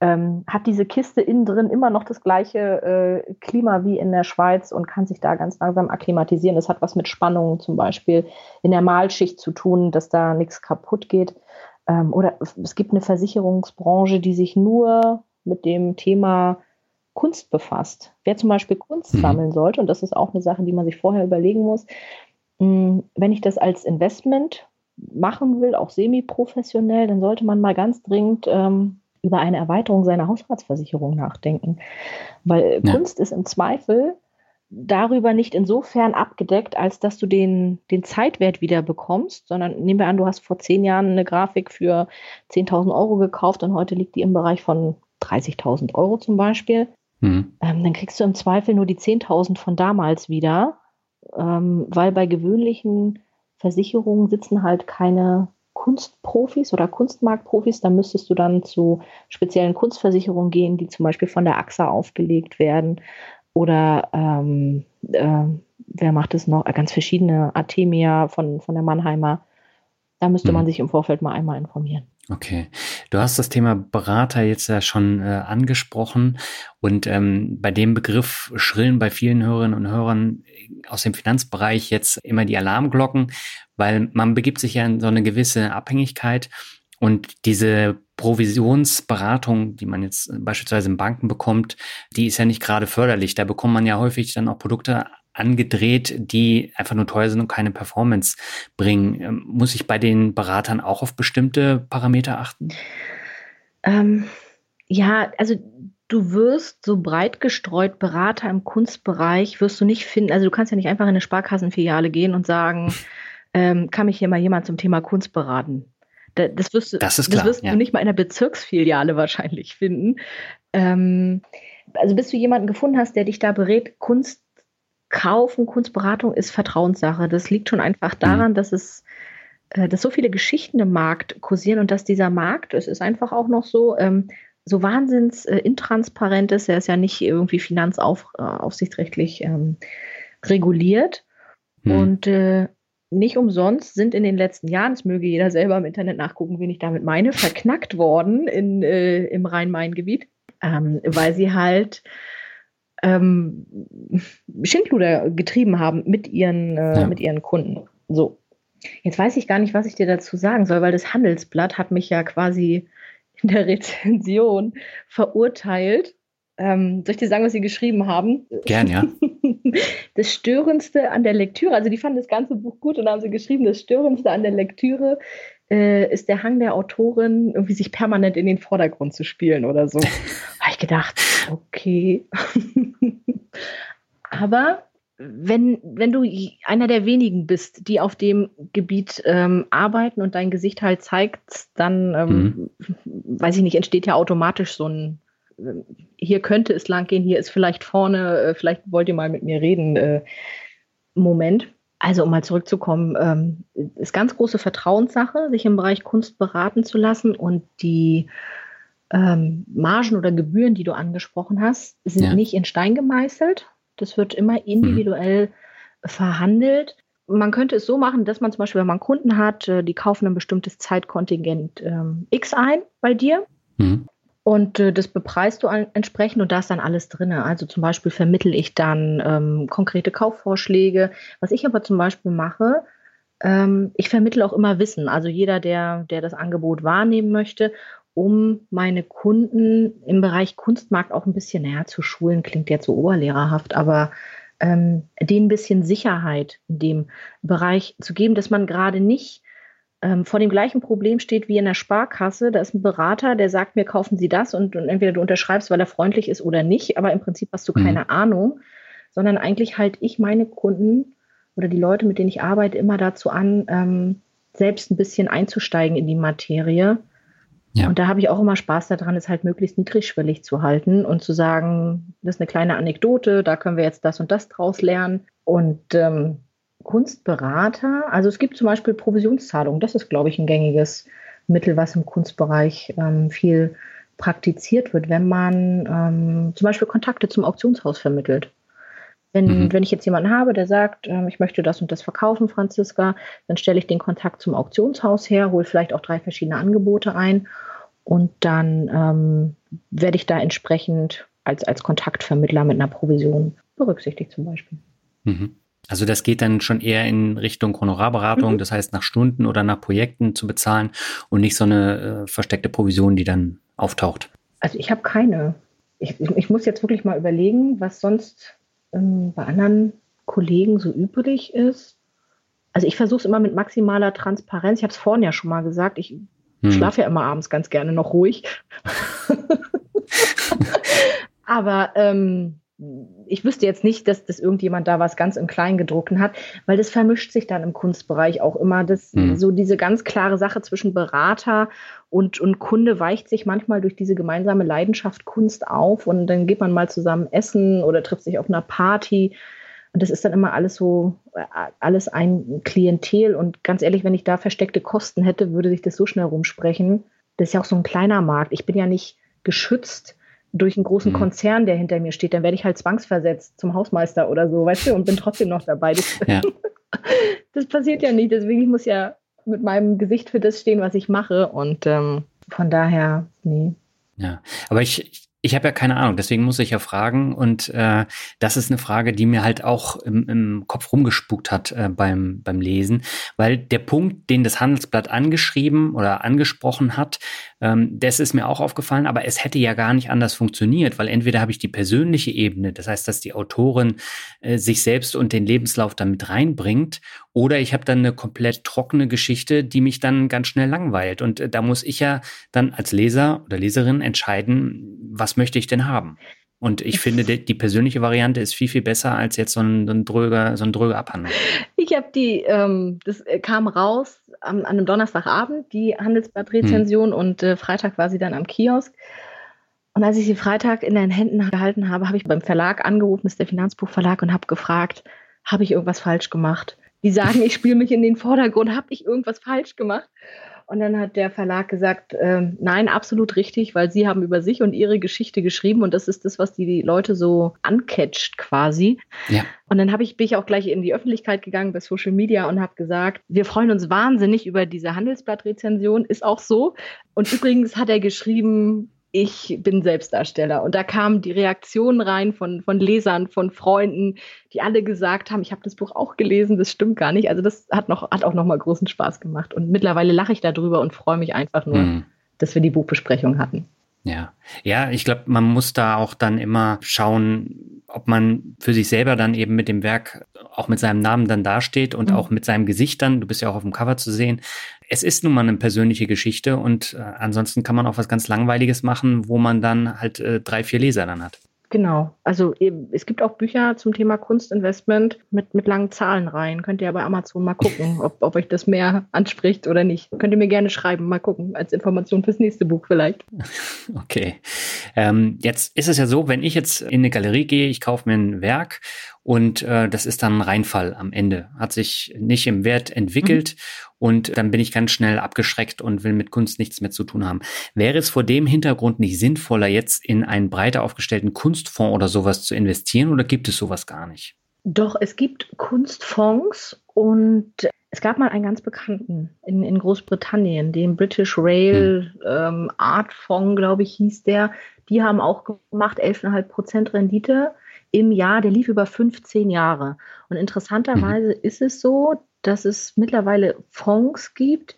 ähm, hat diese Kiste innen drin immer noch das gleiche äh, Klima wie in der Schweiz und kann sich da ganz langsam akklimatisieren. Das hat was mit Spannungen zum Beispiel in der Mahlschicht zu tun, dass da nichts kaputt geht. Ähm, oder es gibt eine Versicherungsbranche, die sich nur mit dem Thema Kunst befasst. Wer zum Beispiel Kunst mhm. sammeln sollte, und das ist auch eine Sache, die man sich vorher überlegen muss, mh, hm, wenn ich das als Investment machen will, auch semi-professionell, dann sollte man mal ganz dringend ähm, über eine Erweiterung seiner Hausratsversicherung nachdenken. Weil ja. Kunst ist im Zweifel darüber nicht insofern abgedeckt, als dass du den, den Zeitwert wieder bekommst, sondern nehmen wir an, du hast vor zehn Jahren eine Grafik für 10.000 Euro gekauft und heute liegt die im Bereich von 30.000 Euro zum Beispiel. Mhm. Ähm, dann kriegst du im Zweifel nur die 10.000 von damals wieder, ähm, weil bei gewöhnlichen Versicherungen sitzen halt keine Kunstprofis oder Kunstmarktprofis. Da müsstest du dann zu speziellen Kunstversicherungen gehen, die zum Beispiel von der AXA aufgelegt werden. Oder ähm, äh, wer macht es noch? Ganz verschiedene Artemia von, von der Mannheimer. Da müsste mhm. man sich im Vorfeld mal einmal informieren. Okay. Du hast das Thema Berater jetzt ja schon äh, angesprochen und ähm, bei dem Begriff schrillen bei vielen Hörerinnen und Hörern aus dem Finanzbereich jetzt immer die Alarmglocken, weil man begibt sich ja in so eine gewisse Abhängigkeit und diese Provisionsberatung, die man jetzt beispielsweise in Banken bekommt, die ist ja nicht gerade förderlich. Da bekommt man ja häufig dann auch Produkte angedreht, die einfach nur teuer sind und keine Performance bringen. Ähm, muss ich bei den Beratern auch auf bestimmte Parameter achten? Ähm, ja, also du wirst so breit gestreut Berater im Kunstbereich wirst du nicht finden. Also du kannst ja nicht einfach in eine Sparkassenfiliale gehen und sagen, ähm, kann mich hier mal jemand zum Thema Kunst beraten. Das wirst, du, das, klar, das wirst ja. du nicht mal in einer Bezirksfiliale wahrscheinlich finden. Ähm, also bis du jemanden gefunden hast, der dich da berät, Kunst kaufen, Kunstberatung ist Vertrauenssache. Das liegt schon einfach mhm. daran, mhm. dass es äh, dass so viele Geschichten im Markt kursieren und dass dieser Markt, es ist einfach auch noch so, ähm, so wahnsinns äh, intransparent ist. Er ist ja nicht irgendwie finanzaufsichtsrechtlich äh, ähm, reguliert. Mhm. Und äh, nicht umsonst sind in den letzten Jahren, es möge jeder selber im Internet nachgucken, wen ich damit meine, verknackt worden in, äh, im Rhein-Main-Gebiet, ähm, weil sie halt ähm, Schindluder getrieben haben mit ihren, äh, ja. mit ihren Kunden. So. Jetzt weiß ich gar nicht, was ich dir dazu sagen soll, weil das Handelsblatt hat mich ja quasi in der Rezension verurteilt. Ähm, soll ich dir sagen, was sie geschrieben haben? Gern, ja. Das Störendste an der Lektüre, also die fanden das ganze Buch gut und haben sie geschrieben, das Störendste an der Lektüre äh, ist der Hang der Autorin, irgendwie sich permanent in den Vordergrund zu spielen oder so. Habe ich gedacht, okay. Aber wenn, wenn du einer der wenigen bist, die auf dem Gebiet ähm, arbeiten und dein Gesicht halt zeigt, dann, ähm, mhm. weiß ich nicht, entsteht ja automatisch so ein, hier könnte es langgehen, hier ist vielleicht vorne, äh, vielleicht wollt ihr mal mit mir reden, äh, Moment. Also um mal zurückzukommen, ähm, ist ganz große Vertrauenssache, sich im Bereich Kunst beraten zu lassen und die ähm, Margen oder Gebühren, die du angesprochen hast, sind ja. nicht in Stein gemeißelt. Das wird immer mhm. individuell mhm. verhandelt. Man könnte es so machen, dass man zum Beispiel, wenn man Kunden hat, äh, die kaufen ein bestimmtes Zeitkontingent ähm, X ein bei dir. Mhm. Und äh, das bepreist du entsprechend und da ist dann alles drin. Also zum Beispiel vermittel ich dann ähm, konkrete Kaufvorschläge. Was ich aber zum Beispiel mache, ähm, ich vermittle auch immer Wissen. Also jeder, der, der das Angebot wahrnehmen möchte, um meine Kunden im Bereich Kunstmarkt auch ein bisschen näher zu schulen, klingt jetzt so oberlehrerhaft, aber ähm, denen ein bisschen Sicherheit in dem Bereich zu geben, dass man gerade nicht ähm, vor dem gleichen Problem steht wie in der Sparkasse. Da ist ein Berater, der sagt mir, kaufen Sie das und, und entweder du unterschreibst, weil er freundlich ist oder nicht, aber im Prinzip hast du mhm. keine Ahnung, sondern eigentlich halt ich meine Kunden oder die Leute, mit denen ich arbeite, immer dazu an, ähm, selbst ein bisschen einzusteigen in die Materie. Ja. Und da habe ich auch immer Spaß daran, es halt möglichst niedrigschwellig zu halten und zu sagen, das ist eine kleine Anekdote, da können wir jetzt das und das draus lernen. Und ähm, Kunstberater, also es gibt zum Beispiel Provisionszahlungen, das ist, glaube ich, ein gängiges Mittel, was im Kunstbereich ähm, viel praktiziert wird, wenn man ähm, zum Beispiel Kontakte zum Auktionshaus vermittelt. Wenn, mhm. wenn ich jetzt jemanden habe, der sagt, ähm, ich möchte das und das verkaufen, Franziska, dann stelle ich den Kontakt zum Auktionshaus her, hole vielleicht auch drei verschiedene Angebote ein Und dann ähm, werde ich da entsprechend als, als Kontaktvermittler mit einer Provision berücksichtigt zum Beispiel. Mhm. Also das geht dann schon eher in Richtung Honorarberatung, mhm. das heißt nach Stunden oder nach Projekten zu bezahlen und nicht so eine äh, versteckte Provision, die dann auftaucht. Also ich habe keine. Ich, ich, muss jetzt wirklich mal überlegen, was sonst ähm, bei anderen Kollegen so übrig ist. Also ich versuche es immer mit maximaler Transparenz. Ich habe es vorhin ja schon mal gesagt. Ich hm. schlafe ja immer abends ganz gerne noch ruhig. Aber ähm, ich wüsste jetzt nicht, dass, dass irgendjemand da was ganz im Kleingedruckten hat, weil das vermischt sich dann im Kunstbereich auch immer. Das, mhm. So diese ganz klare Sache zwischen Berater und, und Kunde weicht sich manchmal durch diese gemeinsame Leidenschaft Kunst auf und dann geht man mal zusammen essen oder trifft sich auf einer Party. Und das ist dann immer alles so, äh, alles ein Klientel. Und ganz ehrlich, wenn ich da versteckte Kosten hätte, würde sich das so schnell rumsprechen. Das ist ja auch so ein kleiner Markt. Ich bin ja nicht geschützt durch einen großen mhm. Konzern, der hinter mir steht, dann werde ich halt zwangsversetzt zum Hausmeister oder so, weißt du, und bin trotzdem noch dabei. Das, ja. das passiert ja nicht. Deswegen ich muss ja mit meinem Gesicht für das stehen, was ich mache. Und ähm, von daher, nee. Ja, aber ich, ich habe ja keine Ahnung, deswegen muss ich ja fragen. Und äh, das ist eine Frage, die mir halt auch im, im Kopf rumgespukt hat äh, beim, beim Lesen. Weil der Punkt, den das Handelsblatt angeschrieben oder angesprochen hat, ähm, das ist mir auch aufgefallen, aber es hätte ja gar nicht anders funktioniert, weil entweder habe ich die persönliche Ebene, das heißt, dass die Autorin äh, sich selbst und den Lebenslauf damit reinbringt, oder ich habe dann eine komplett trockene Geschichte, die mich dann ganz schnell langweilt. Und äh, da muss ich ja dann als Leser oder Leserin entscheiden, was möchte ich denn haben. Und ich finde, die, die, persönliche Variante ist viel, viel besser als jetzt so ein, so ein dröger, so ein dröger Abhandlung. Ich habe die, ähm, das äh, kam raus am, an einem Donnerstagabend, die Handelsblatt-Rezension, hm. und äh, Freitag war sie dann am Kiosk. Und als ich sie Freitag in den Händen gehalten habe, habe ich beim Verlag angerufen, das ist der Finanzbuchverlag, und habe gefragt, habe ich irgendwas falsch gemacht? die sagen, ich spiele mich in den Vordergrund, habe ich irgendwas falsch gemacht? Und dann hat der Verlag gesagt, äh, nein, absolut richtig, weil sie haben über sich und ihre Geschichte geschrieben und das ist das, was die Leute so ancatcht quasi. Ja. Und dann habe ich, bin ich auch gleich in die Öffentlichkeit gegangen bei Social Media und habe gesagt, wir freuen uns wahnsinnig über diese Handelsblatt-Rezension, ist auch so. Und übrigens hat er geschrieben, ich bin Selbstdarsteller. Und da kamen die Reaktionen rein von, von Lesern, von Freunden, die alle gesagt haben, ich habe das Buch auch gelesen, das stimmt gar nicht. Also das hat, noch, hat auch nochmal großen Spaß gemacht. Und mittlerweile lache ich darüber und freue mich einfach nur, mhm. dass wir die Buchbesprechung hatten. Ja, ja, ich glaube, man muss da auch dann immer schauen, ob man für sich selber dann eben mit dem Werk auch mit seinem Namen dann dasteht und mhm. auch mit seinem Gesicht dann. Du bist ja auch auf dem Cover zu sehen. Es ist nun mal eine persönliche Geschichte und äh, ansonsten kann man auch was ganz Langweiliges machen, wo man dann halt äh, drei, vier Leser dann hat. Genau. Also es gibt auch Bücher zum Thema Kunstinvestment mit, mit langen Zahlen rein. Könnt ihr bei Amazon mal gucken, ob, ob euch das mehr anspricht oder nicht. Könnt ihr mir gerne schreiben, mal gucken, als Information fürs nächste Buch vielleicht. Okay. Ähm, jetzt ist es ja so, wenn ich jetzt in eine Galerie gehe, ich kaufe mir ein Werk und äh, das ist dann ein Reinfall am Ende. Hat sich nicht im Wert entwickelt mhm. und dann bin ich ganz schnell abgeschreckt und will mit Kunst nichts mehr zu tun haben. Wäre es vor dem Hintergrund nicht sinnvoller, jetzt in einen breiter aufgestellten Kunstfonds oder sowas zu investieren oder gibt es sowas gar nicht? Doch, es gibt Kunstfonds und es gab mal einen ganz bekannten in, in Großbritannien, den British Rail hm. ähm, Art Fonds, glaube ich, hieß der. Die haben auch gemacht 11,5 Prozent Rendite im Jahr, der lief über 15 Jahre. Und interessanterweise mhm. ist es so, dass es mittlerweile Fonds gibt,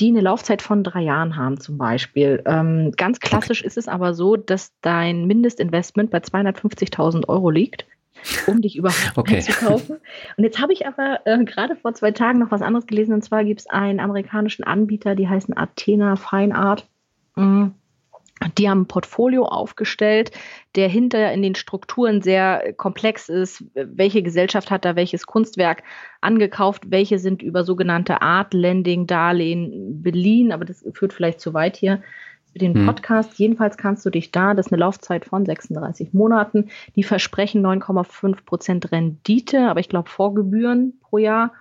die eine Laufzeit von drei Jahren haben zum Beispiel. Ähm, ganz klassisch okay. ist es aber so, dass dein Mindestinvestment bei 250.000 Euro liegt, um dich überhaupt okay. einzukaufen. Und jetzt habe ich aber äh, gerade vor zwei Tagen noch was anderes gelesen. Und zwar gibt es einen amerikanischen Anbieter, die heißen Athena Fine Art. Mhm. Die haben ein Portfolio aufgestellt, der hinter in den Strukturen sehr komplex ist. Welche Gesellschaft hat da welches Kunstwerk angekauft? Welche sind über sogenannte Art Lending Darlehen beliehen? Aber das führt vielleicht zu weit hier für den hm. Podcast. Hm. Jedenfalls kannst du dich da, das ist eine Laufzeit von 36 Monaten, die versprechen 9,5 Prozent Rendite, aber ich glaube Vorgebühren pro Jahr.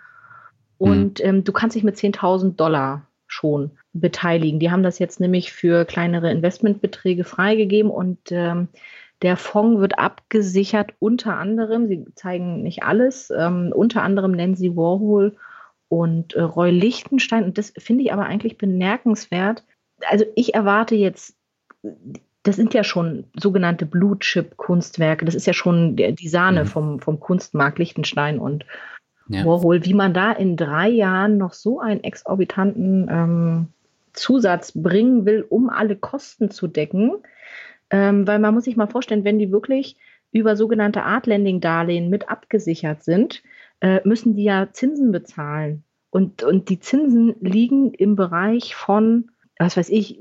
Und hm. ähm, du kannst dich mit 10.000 Dollar schon beteiligen. Die haben das jetzt nämlich für kleinere Investmentbeträge freigegeben und ähm, der Fonds wird abgesichert unter anderem, sie zeigen nicht alles, ähm, unter anderem nennen sie Warhol und äh, Roy Lichtenstein. Und das finde ich aber eigentlich bemerkenswert. also ich erwarte jetzt, das sind ja schon sogenannte Blue Chip Kunstwerke. Das ist ja schon die Sahne mhm. vom, vom Kunstmarkt Liechtenstein und ja. Warhol. Wie man da in drei Jahren noch so einen exorbitanten ähm, Zusatz bringen will, um alle Kosten zu decken. Ähm, weil man muss sich mal vorstellen, wenn die wirklich über sogenannte Art-Lending-Darlehen mit abgesichert sind, äh, müssen die ja Zinsen bezahlen. Und, und die Zinsen liegen im Bereich von, was weiß ich,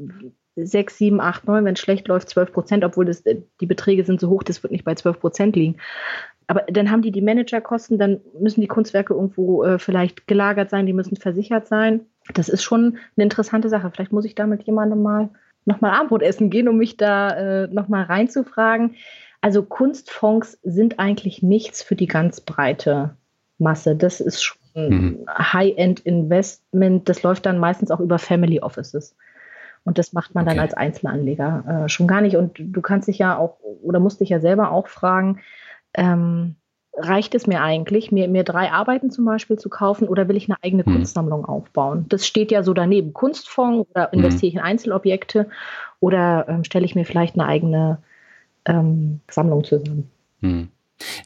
6, 7, 8, 9, wenn es schlecht läuft, 12 Prozent, obwohl das, äh, die Beträge sind so hoch, das wird nicht bei 12 Prozent liegen. Aber dann haben die die Managerkosten, dann müssen die Kunstwerke irgendwo äh, vielleicht gelagert sein, die müssen versichert sein. Das ist schon eine interessante Sache. Vielleicht muss ich da mit jemandem mal nochmal Abendbrot essen gehen, um mich da äh, nochmal reinzufragen. Also Kunstfonds sind eigentlich nichts für die ganz breite Masse. Das ist schon mhm. High-End-Investment. Das läuft dann meistens auch über Family Offices. Und das macht man okay. dann als Einzelanleger äh, schon gar nicht. Und du kannst dich ja auch oder musst dich ja selber auch fragen, ähm, reicht es mir eigentlich, mir, mir drei Arbeiten zum Beispiel zu kaufen oder will ich eine eigene mhm. Kunstsammlung aufbauen? Das steht ja so daneben. Kunstfonds oder mhm. investiere ich in Einzelobjekte oder ähm, stelle ich mir vielleicht eine eigene ähm, Sammlung zusammen? Mhm.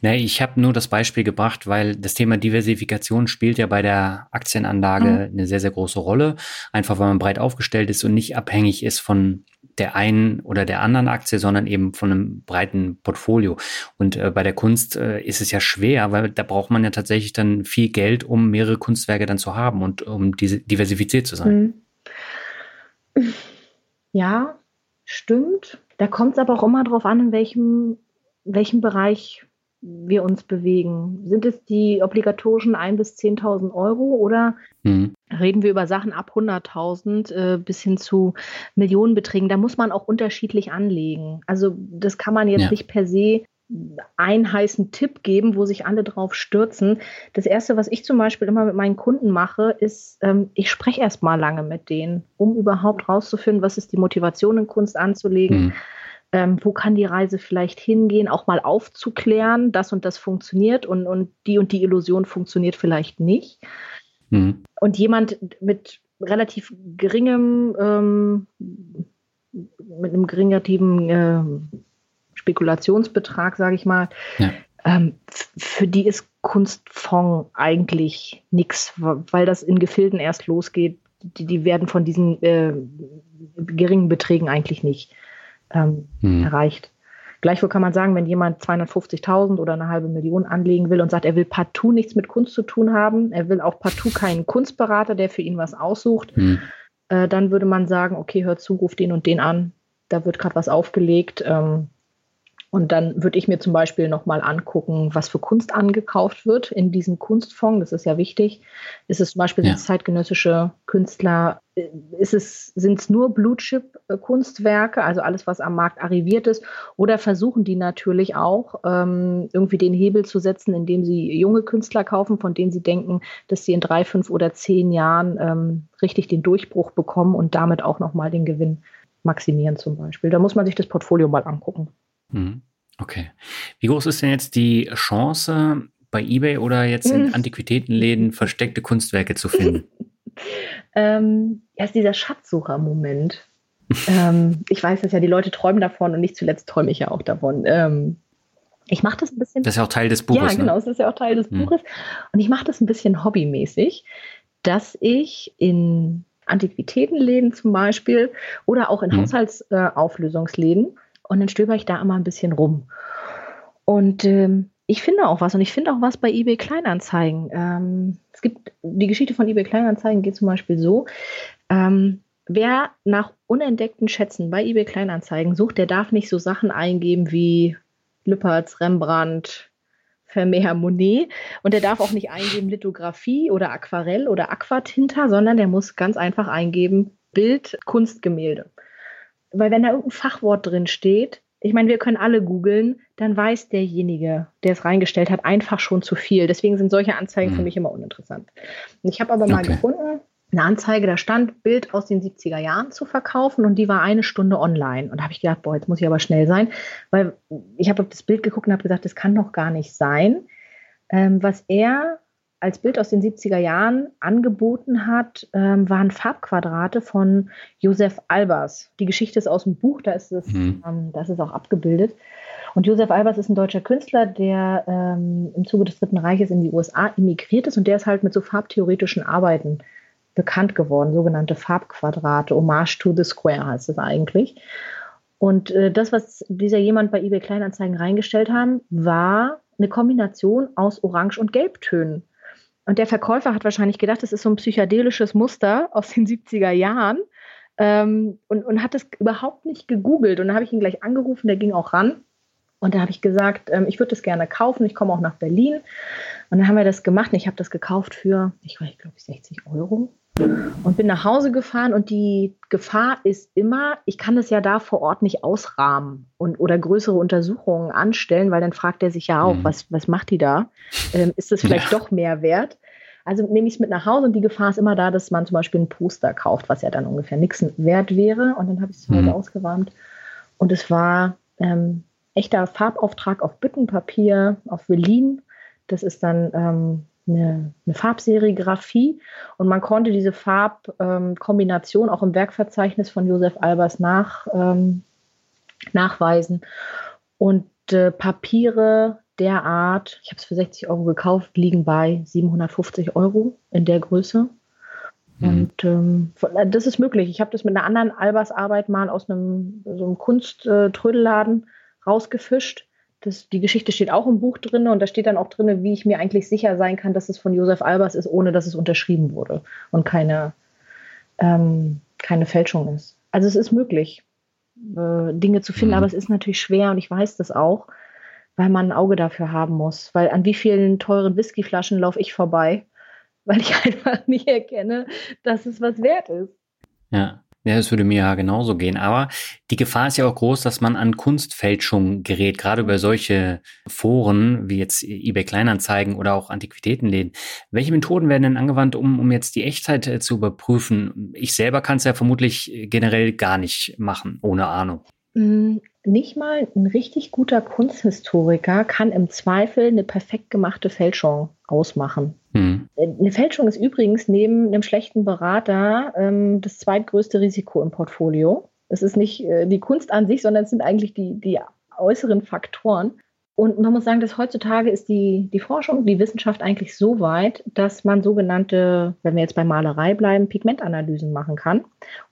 Nee, ich habe nur das Beispiel gebracht, weil das Thema Diversifikation spielt ja bei der Aktienanlage mhm. eine sehr, sehr große Rolle. Einfach weil man breit aufgestellt ist und nicht abhängig ist von der einen oder der anderen Aktie, sondern eben von einem breiten Portfolio. Und äh, bei der Kunst äh, ist es ja schwer, weil da braucht man ja tatsächlich dann viel Geld, um mehrere Kunstwerke dann zu haben und um diese diversifiziert zu sein. Mhm. Ja, stimmt. Da kommt es aber auch immer darauf an, in welchem, welchem Bereich wir uns bewegen? Sind es die obligatorischen 1.000 bis 10.000 Euro oder mhm. reden wir über Sachen ab 100.000 äh, bis hin zu Millionenbeträgen? Da muss man auch unterschiedlich anlegen. Also das kann man jetzt ja. nicht per se einen heißen Tipp geben, wo sich alle drauf stürzen. Das Erste, was ich zum Beispiel immer mit meinen Kunden mache, ist, ähm, ich spreche erst mal lange mit denen, um überhaupt rauszufinden, was ist die Motivation in Kunst anzulegen. Mhm ähm, wo kann die Reise vielleicht hingehen, auch mal aufzuklären, das und das funktioniert und, und die und die Illusion funktioniert vielleicht nicht. Mhm. Und jemand mit relativ geringem, ähm, mit einem geringativen äh, Spekulationsbetrag, sage ich mal, ja. ähm, für die ist Kunstfonds eigentlich nichts, weil das in Gefilden erst losgeht. Die, die werden von diesen äh, geringen Beträgen eigentlich nicht ähm, hm. erreicht. Gleichwohl kann man sagen, wenn jemand 250.000 oder eine halbe Million anlegen will und sagt, er will partout nichts mit Kunst zu tun haben, er will auch partout keinen Kunstberater, der für ihn was aussucht, hm. äh, dann würde man sagen, okay, hör zu, ruf den und den an, da wird gerade was aufgelegt. Ähm, und dann würde ich mir zum Beispiel nochmal angucken, was für Kunst angekauft wird in diesem Kunstfonds. Das ist ja wichtig. Ist es zum Beispiel ja. zeitgenössische Künstler? Ist es, sind es nur Blue-Chip-Kunstwerke, also alles, was am Markt arriviert ist? Oder versuchen die natürlich auch, ähm, irgendwie den Hebel zu setzen, indem sie junge Künstler kaufen, von denen sie denken, dass sie in drei, fünf oder zehn Jahren ähm, richtig den Durchbruch bekommen und damit auch nochmal den Gewinn maximieren zum Beispiel. Da muss man sich das Portfolio mal angucken. Mhm. Okay. Wie groß ist denn jetzt die Chance, bei eBay oder jetzt in Antiquitätenläden versteckte Kunstwerke zu finden? ähm, ja, ist dieser Schatzsucher-Moment. ähm, ich weiß es ja, die Leute träumen davon und nicht zuletzt träume ich ja auch davon. Ähm, ich mache das ein bisschen. Das ist ja auch Teil des Buches. Ja, ne? genau, das ist ja auch Teil des hm. Buches. Und ich mache das ein bisschen hobbymäßig, dass ich in Antiquitätenläden zum Beispiel oder auch in hm. Haushaltsauflösungsläden und dann stöber ich da immer ein bisschen rum. Und ähm, ich finde auch was und ich finde auch was bei eBay Kleinanzeigen. Ähm, es gibt die Geschichte von eBay Kleinanzeigen geht zum Beispiel so: ähm, Wer nach unentdeckten Schätzen bei eBay Kleinanzeigen sucht, der darf nicht so Sachen eingeben wie Lüpertz, Rembrandt, Vermeer, Monet und der darf auch nicht eingeben Lithografie oder Aquarell oder Aquatinta, sondern der muss ganz einfach eingeben Bild, Kunstgemälde. Weil wenn da irgendein Fachwort drin steht, ich meine, wir können alle googeln, dann weiß derjenige, der es reingestellt hat, einfach schon zu viel. Deswegen sind solche Anzeigen mhm. für mich immer uninteressant. Ich habe aber mal okay. gefunden, eine Anzeige, da stand Bild aus den 70er Jahren zu verkaufen und die war eine Stunde online. Und da habe ich gedacht, boah, jetzt muss ich aber schnell sein, weil ich habe auf das Bild geguckt und habe gesagt, das kann doch gar nicht sein. Ähm, was er als Bild aus den 70er Jahren angeboten hat, ähm, waren Farbquadrate von Josef Albers. Die Geschichte ist aus dem Buch, da ist es, mhm. ähm, da ist auch abgebildet. Und Josef Albers ist ein deutscher Künstler, der ähm, im Zuge des Dritten Reiches in die USA emigriert ist und der ist halt mit so farbtheoretischen Arbeiten bekannt geworden, sogenannte Farbquadrate. Hommage to the Square heißt es eigentlich. Und äh, das, was dieser jemand bei eBay Kleinanzeigen reingestellt haben, war eine Kombination aus Orange- und Gelbtönen. Und der Verkäufer hat wahrscheinlich gedacht, das ist so ein psychedelisches Muster aus den 70er Jahren ähm, und, und hat das überhaupt nicht gegoogelt. Und dann habe ich ihn gleich angerufen, der ging auch ran. Und da habe ich gesagt, ähm, ich würde das gerne kaufen, ich komme auch nach Berlin. Und dann haben wir das gemacht und ich habe das gekauft für, ich weiß, ich glaube, 60 Euro und bin nach Hause gefahren und die Gefahr ist immer, ich kann das ja da vor Ort nicht ausrahmen und oder größere Untersuchungen anstellen, weil dann fragt er sich ja auch, mhm. was, was macht die da? Ähm, ist das vielleicht ja. doch mehr wert? Also nehme ich es mit nach Hause und die Gefahr ist immer da, dass man zum Beispiel ein Poster kauft, was ja dann ungefähr nichts wert wäre. Und dann habe ich es mhm. ausgeräumt und es war ähm, echter Farbauftrag auf Büttenpapier, auf Velin. Das ist dann ähm, eine, eine Farbserigraphie und man konnte diese Farbkombination auch im Werkverzeichnis von Josef Albers nach, ähm, nachweisen. Und äh, Papiere der Art, ich habe es für 60 Euro gekauft, liegen bei 750 Euro in der Größe. Mhm. Und ähm, äh, das ist möglich. Ich habe das mit einer anderen Albers-Arbeit mal aus einem, so einem Kunsttrödelladen rausgefischt das, die Geschichte steht auch im Buch drin und da steht dann auch drin, wie ich mir eigentlich sicher sein kann, dass es von Josef Albers ist, ohne dass es unterschrieben wurde und keine, ähm, keine Fälschung ist. Also es ist möglich, äh, Dinge zu finden, mhm. aber es ist natürlich schwer und ich weiß das auch, weil man ein Auge dafür haben muss. Weil an wie vielen teuren Whiskyflaschen laufe ich vorbei, weil ich einfach nicht erkenne, dass es was wert ist. Ja. Ja, das würde mir ja genauso gehen. Aber die Gefahr ist ja auch groß, dass man an Kunstfälschung gerät, gerade über solche Foren wie jetzt eBay Kleinanzeigen oder auch Antiquitätenläden. Welche Methoden werden denn angewandt, um, um jetzt die Echtheit äh, zu überprüfen? Ich selber kann es ja vermutlich generell gar nicht machen, ohne Ahnung. Nicht mal ein richtig guter Kunsthistoriker kann im Zweifel eine perfekt gemachte Fälschung ausmachen. Hm. Eine Fälschung ist übrigens neben einem schlechten Berater ähm, das zweitgrößte Risiko im Portfolio. Es ist nicht äh, die Kunst an sich, sondern es sind eigentlich die, die äußeren Faktoren. Und man muss sagen, dass heutzutage ist die, die Forschung, die Wissenschaft eigentlich so weit, dass man sogenannte, wenn wir jetzt bei Malerei bleiben, Pigmentanalysen machen kann.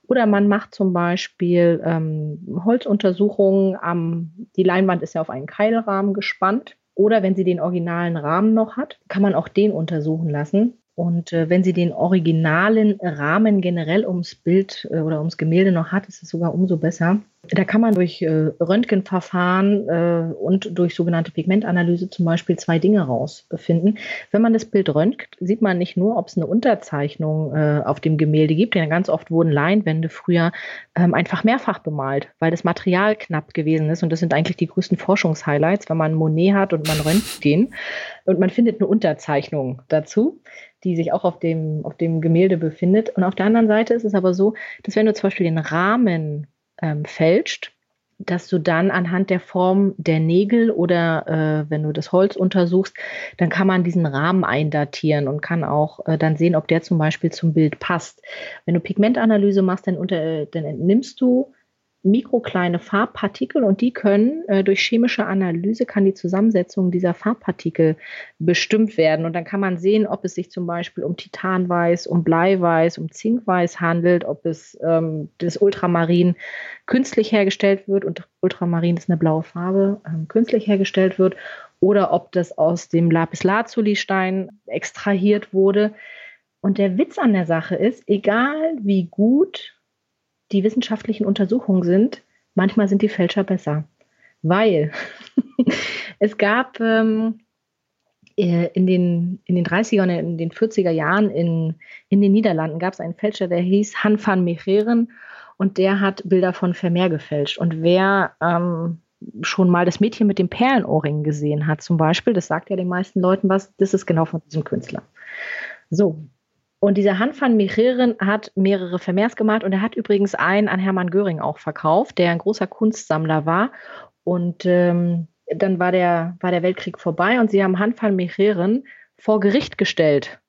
Oder man macht zum Beispiel ähm, Holzuntersuchungen am, die Leinwand ist ja auf einen Keilrahmen gespannt. Oder wenn sie den originalen Rahmen noch hat, kann man auch den untersuchen lassen. Und äh, wenn sie den originalen Rahmen generell ums Bild äh, oder ums Gemälde noch hat, ist es sogar umso besser. Da kann man durch äh, Röntgenverfahren äh, und durch sogenannte Pigmentanalyse zum Beispiel zwei Dinge rausfinden. Wenn man das Bild röntgt, sieht man nicht nur, ob es eine Unterzeichnung äh, auf dem Gemälde gibt, denn ganz oft wurden Leinwände früher ähm, einfach mehrfach bemalt, weil das Material knapp gewesen ist. Und das sind eigentlich die größten Forschungshighlights, wenn man Monet hat und man röntgt den und man findet eine Unterzeichnung dazu die sich auch auf dem, auf dem Gemälde befindet. Und auf der anderen Seite ist es aber so, dass wenn du zum Beispiel den Rahmen ähm, fälscht, dass du dann anhand der Form der Nägel oder äh, wenn du das Holz untersuchst, dann kann man diesen Rahmen eindatieren und kann auch äh, dann sehen, ob der zum Beispiel zum Bild passt. Wenn du Pigmentanalyse machst, dann, unter, äh, dann entnimmst du mikrokleine Farbpartikel und die können äh, durch chemische Analyse kann die Zusammensetzung dieser Farbpartikel bestimmt werden und dann kann man sehen, ob es sich zum Beispiel um Titanweiß, um Bleiweiß, um Zinkweiß handelt, ob es ähm, das Ultramarin künstlich hergestellt wird und Ultramarin ist eine blaue Farbe, ähm, künstlich hergestellt wird oder ob das aus dem Lapislazuli-Stein extrahiert wurde. Und der Witz an der Sache ist, egal wie gut die wissenschaftlichen Untersuchungen sind, manchmal sind die Fälscher besser. Weil es gab ähm, äh, in, den, in den 30er und in den 40er Jahren in, in den Niederlanden gab es einen Fälscher, der hieß Han van Mecheren und der hat Bilder von Vermeer gefälscht. Und wer ähm, schon mal das Mädchen mit dem Perlenohrring gesehen hat, zum Beispiel, das sagt ja den meisten Leuten was, das ist genau von diesem Künstler. So, und dieser Han van Mecheren hat mehrere Vermehrs gemalt und er hat übrigens einen an Hermann Göring auch verkauft, der ein großer Kunstsammler war. Und ähm, dann war der, war der Weltkrieg vorbei und sie haben Han van Mecheren vor Gericht gestellt,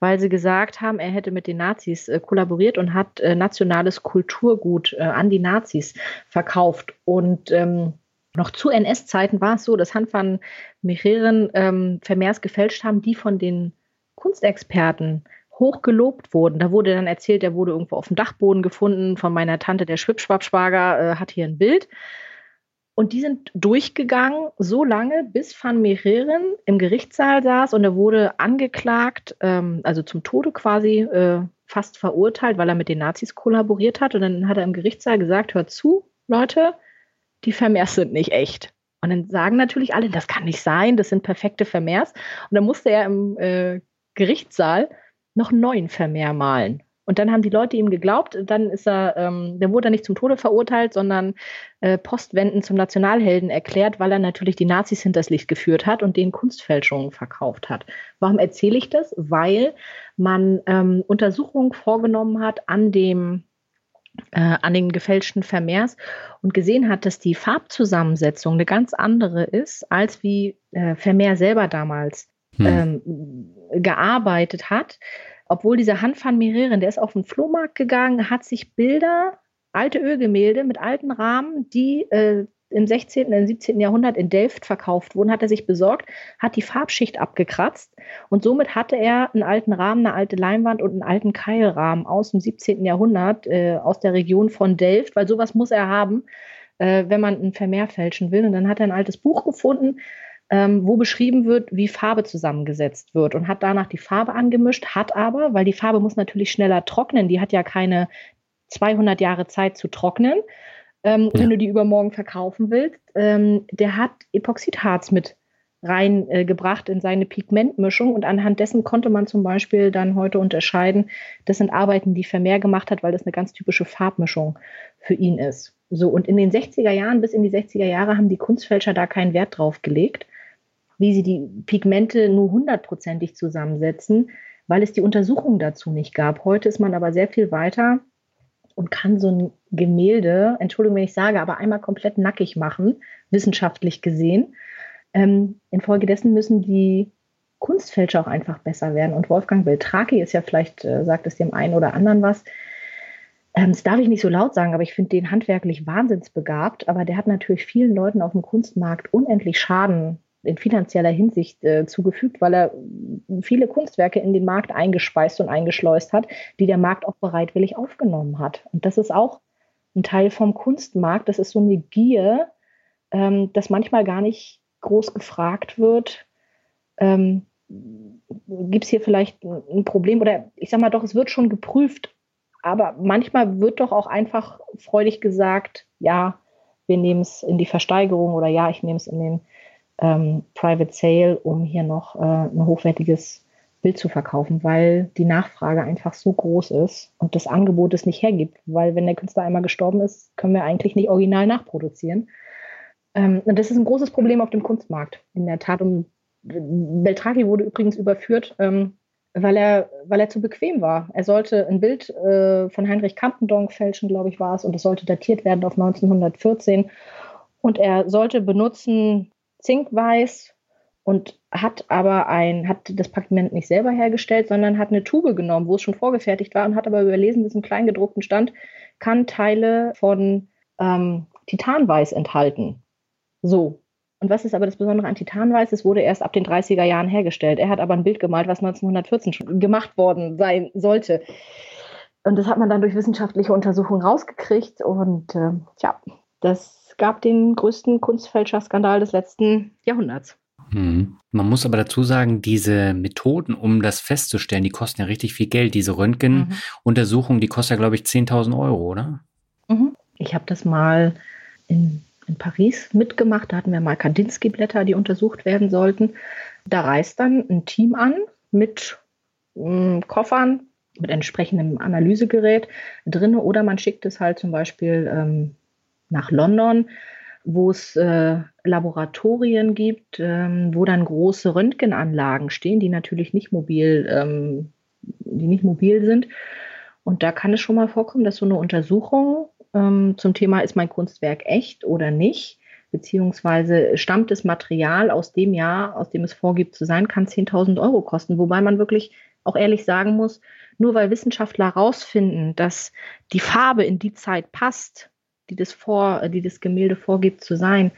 weil sie gesagt haben, er hätte mit den Nazis äh, kollaboriert und hat äh, nationales Kulturgut äh, an die Nazis verkauft. Und ähm, noch zu NS-Zeiten war es so, dass Han van Mecheren ähm, Vermehrs gefälscht haben, die von den Kunstexperten hoch gelobt wurden. Da wurde dann erzählt, er wurde irgendwo auf dem Dachboden gefunden von meiner Tante, der Schwipschwappschwager, äh, hat hier ein Bild. Und die sind durchgegangen, so lange, bis Van Mecheren im Gerichtssaal saß und er wurde angeklagt, ähm, also zum Tode quasi äh, fast verurteilt, weil er mit den Nazis kollaboriert hat. Und dann hat er im Gerichtssaal gesagt, hört zu, Leute, die Vermehrs sind nicht echt. Und dann sagen natürlich alle, das kann nicht sein, das sind perfekte Vermehrs. Und dann musste er im äh, Gerichtssaal noch neuen Vermehr malen. Und dann haben die Leute ihm geglaubt, dann ist er, ähm, der wurde er nicht zum Tode verurteilt, sondern äh, postwendend zum Nationalhelden erklärt, weil er natürlich die Nazis hinters Licht geführt hat und denen Kunstfälschungen verkauft hat. Warum erzähle ich das? Weil man ähm, Untersuchungen vorgenommen hat an dem äh, an den gefälschten Vermehrs und gesehen hat, dass die Farbzusammensetzung eine ganz andere ist, als wie äh, Vermeer selber damals hm. ähm, gearbeitet hat obwohl dieser Han van Merieren, der ist auf den Flohmarkt gegangen, hat sich Bilder, alte Ölgemälde mit alten Rahmen, die äh, im 16. und 17. Jahrhundert in Delft verkauft wurden, hat er sich besorgt, hat die Farbschicht abgekratzt und somit hatte er einen alten Rahmen, eine alte Leinwand und einen alten Keilrahmen aus dem 17. Jahrhundert äh, aus der Region von Delft, weil sowas muss er haben, äh, wenn man ein Vermehr fälschen will. Und dann hat er ein altes Buch gefunden, ähm, wo beschrieben wird, wie Farbe zusammengesetzt wird und hat danach die Farbe angemischt, hat aber, weil die Farbe muss natürlich schneller trocknen, die hat ja keine 200 Jahre Zeit zu trocknen, ähm, ja. wenn du die übermorgen verkaufen willst, ähm, der hat Epoxidharz mit reingebracht äh, in seine Pigmentmischung und anhand dessen konnte man zum Beispiel dann heute unterscheiden, das sind Arbeiten, die Vermeer gemacht hat, weil das eine ganz typische Farbmischung für ihn ist. So, und in den 60er Jahren bis in die 60er Jahre haben die Kunstfälscher da keinen Wert drauf gelegt wie sie die Pigmente nur hundertprozentig zusammensetzen, weil es die Untersuchung dazu nicht gab. Heute ist man aber sehr viel weiter und kann so ein Gemälde, Entschuldigung, wenn ich sage, aber einmal komplett nackig machen, wissenschaftlich gesehen. Ähm, infolgedessen müssen die Kunstfälscher auch einfach besser werden. Und Wolfgang Beltraki ist ja vielleicht, äh, sagt es dem einen oder anderen was, ähm, das darf ich nicht so laut sagen, aber ich finde den handwerklich wahnsinnsbegabt. Aber der hat natürlich vielen Leuten auf dem Kunstmarkt unendlich Schaden in finanzieller Hinsicht äh, zugefügt, weil er viele Kunstwerke in den Markt eingespeist und eingeschleust hat, die der Markt auch bereitwillig aufgenommen hat. Und das ist auch ein Teil vom Kunstmarkt. Das ist so eine Gier, ähm, dass manchmal gar nicht groß gefragt wird. Ähm, Gibt es hier vielleicht ein Problem? Oder ich sage mal doch, es wird schon geprüft, aber manchmal wird doch auch einfach freudig gesagt, ja, wir nehmen es in die Versteigerung oder ja, ich nehme es in den ähm, Private Sale, um hier noch äh, ein hochwertiges Bild zu verkaufen, weil die Nachfrage einfach so groß ist und das Angebot es nicht hergibt. Weil wenn der Künstler einmal gestorben ist, können wir eigentlich nicht original nachproduzieren. Ähm, und das ist ein großes Problem auf dem Kunstmarkt. In der Tat, um Beltraki wurde übrigens überführt, ähm, weil, er, weil er zu bequem war. Er sollte ein Bild äh, von Heinrich Campendonk fälschen, glaube ich, war es, und es sollte datiert werden auf 1914. Und er sollte benutzen Zinkweiß und hat aber ein, hat das Pigment nicht selber hergestellt, sondern hat eine Tube genommen, wo es schon vorgefertigt war und hat aber überlesen, dass im Kleingedruckten stand, kann Teile von ähm, Titanweiß enthalten. So. Und was ist aber das Besondere an Titanweiß? Es wurde erst ab den 30er Jahren hergestellt. Er hat aber ein Bild gemalt, was 1914 schon gemacht worden sein sollte. Und das hat man dann durch wissenschaftliche Untersuchungen rausgekriegt. Und äh, tja, das gab den größten Kunstfälscherskandal des letzten Jahrhunderts. Hm. Man muss aber dazu sagen, diese Methoden, um das festzustellen, die kosten ja richtig viel Geld. Diese Röntgenuntersuchung, die kostet ja, glaube ich, 10.000 Euro, oder? Mhm. Ich habe das mal in, in, Paris mitgemacht. Da hatten wir mal Kandinsky-Blätter, die untersucht werden sollten. Da reist dann ein Team an mit äh, Koffern, mit entsprechendem Analysegerät drin oder man schickt es halt zum Beispiel ähm, nach London, wo es äh, Laboratorien gibt, ähm, wo dann große Röntgenanlagen stehen, die natürlich nicht mobil, ähm, die nicht mobil sind. Und da kann es schon mal vorkommen, dass so eine Untersuchung ähm, zum Thema, ist mein Kunstwerk echt oder nicht, beziehungsweise stammt das Material aus dem Jahr, aus dem es vorgibt zu sein, kann 10.000 Euro kosten. Wobei man wirklich auch ehrlich sagen muss, nur weil Wissenschaftler herausfinden, dass die Farbe in die Zeit passt, die das, vor, die das Gemälde vorgibt zu sein,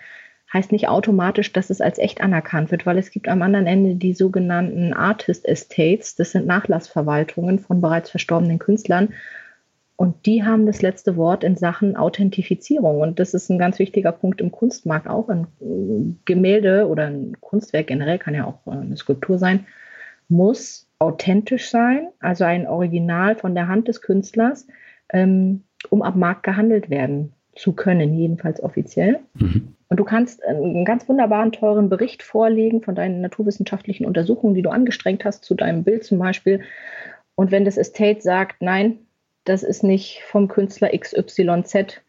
heißt nicht automatisch, dass es als echt anerkannt wird, weil es gibt am anderen Ende die sogenannten Artist Estates, das sind Nachlassverwaltungen von bereits verstorbenen Künstlern. Und die haben das letzte Wort in Sachen Authentifizierung. Und das ist ein ganz wichtiger Punkt im Kunstmarkt auch. Ein Gemälde oder ein Kunstwerk generell kann ja auch eine Skulptur sein, muss authentisch sein, also ein Original von der Hand des Künstlers, ähm, um am Markt gehandelt werden zu können, jedenfalls offiziell. Mhm. Und du kannst einen ganz wunderbaren, teuren Bericht vorlegen von deinen naturwissenschaftlichen Untersuchungen, die du angestrengt hast, zu deinem Bild zum Beispiel. Und wenn das Estate sagt, nein, das ist nicht vom Künstler XYZ,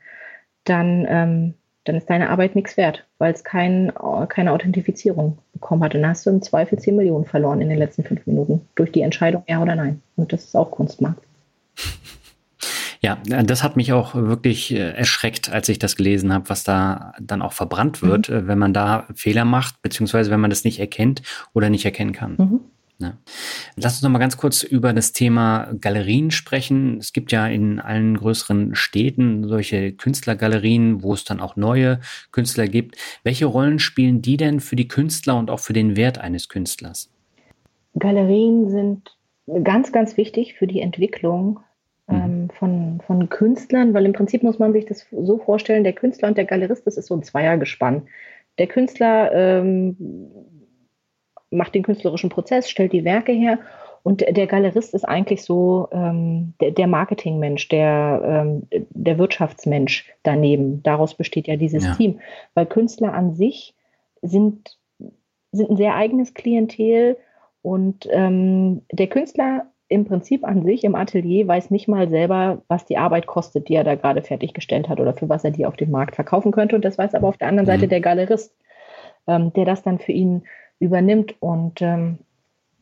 dann, ähm, dann ist deine Arbeit nichts wert, weil es kein, keine Authentifizierung bekommen hat. dann hast du im Zweifel 10 Millionen verloren in den letzten fünf Minuten durch die Entscheidung ja oder nein. Und das ist auch Kunstmarkt. Ja, das hat mich auch wirklich äh, erschreckt, als ich das gelesen habe, was da dann auch verbrannt wird, mhm. Äh, wenn man da Fehler macht, beziehungsweise wenn man das nicht erkennt oder nicht erkennen kann. Mhm. Ja. Lass uns noch mal ganz kurz über das Thema Galerien sprechen. Es gibt ja in allen größeren Städten solche Künstlergalerien, wo es dann auch neue Künstler gibt. Welche Rollen spielen die denn für die Künstler und auch für den Wert eines Künstlers? Galerien sind ganz, ganz wichtig für die Entwicklung mhm. Ähm, von, von Künstlern, weil im Prinzip muss man sich das so vorstellen, der Künstler und der Galerist, das ist so ein Zweiergespann. Der Künstler ähm, macht den künstlerischen Prozess, stellt die Werke her und der Galerist ist eigentlich so ähm, der, der Marketingmensch, der, ähm, der Wirtschaftsmensch daneben. Daraus besteht ja dieses ja. Team. Weil Künstler an sich sind, sind ein sehr eigenes Klientel und ähm, der Künstler im Prinzip an sich im Atelier weiß nicht mal selber, was die Arbeit kostet, die er da gerade fertiggestellt hat oder für was er die auf dem Markt verkaufen könnte. Und das weiß aber auf der anderen Seite mhm. der Galerist, ähm, der das dann für ihn übernimmt. Und ähm,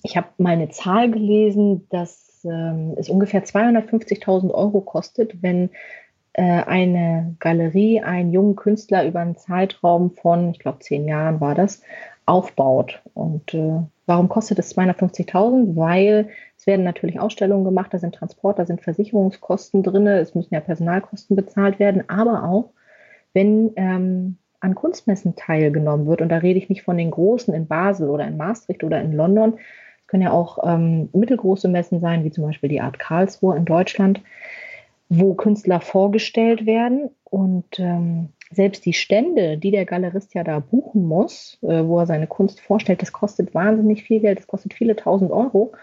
ich habe mal eine Zahl gelesen, dass ähm, es ungefähr 250.000 Euro kostet, wenn äh, eine Galerie einen jungen Künstler über einen Zeitraum von, ich glaube, zehn Jahren war das, aufbaut. Und äh, warum kostet es 250.000? Weil es werden natürlich Ausstellungen gemacht, da sind Transport, da sind Versicherungskosten drin, es müssen ja Personalkosten bezahlt werden, aber auch, wenn ähm, an Kunstmessen teilgenommen wird, und da rede ich nicht von den großen in Basel oder in Maastricht oder in London, es können ja auch ähm, mittelgroße Messen sein, wie zum Beispiel die Art Karlsruhe in Deutschland, wo Künstler vorgestellt werden und ähm, selbst die Stände, die der Galerist ja da buchen muss, äh, wo er seine Kunst vorstellt, das kostet wahnsinnig viel Geld, das kostet viele tausend Euro.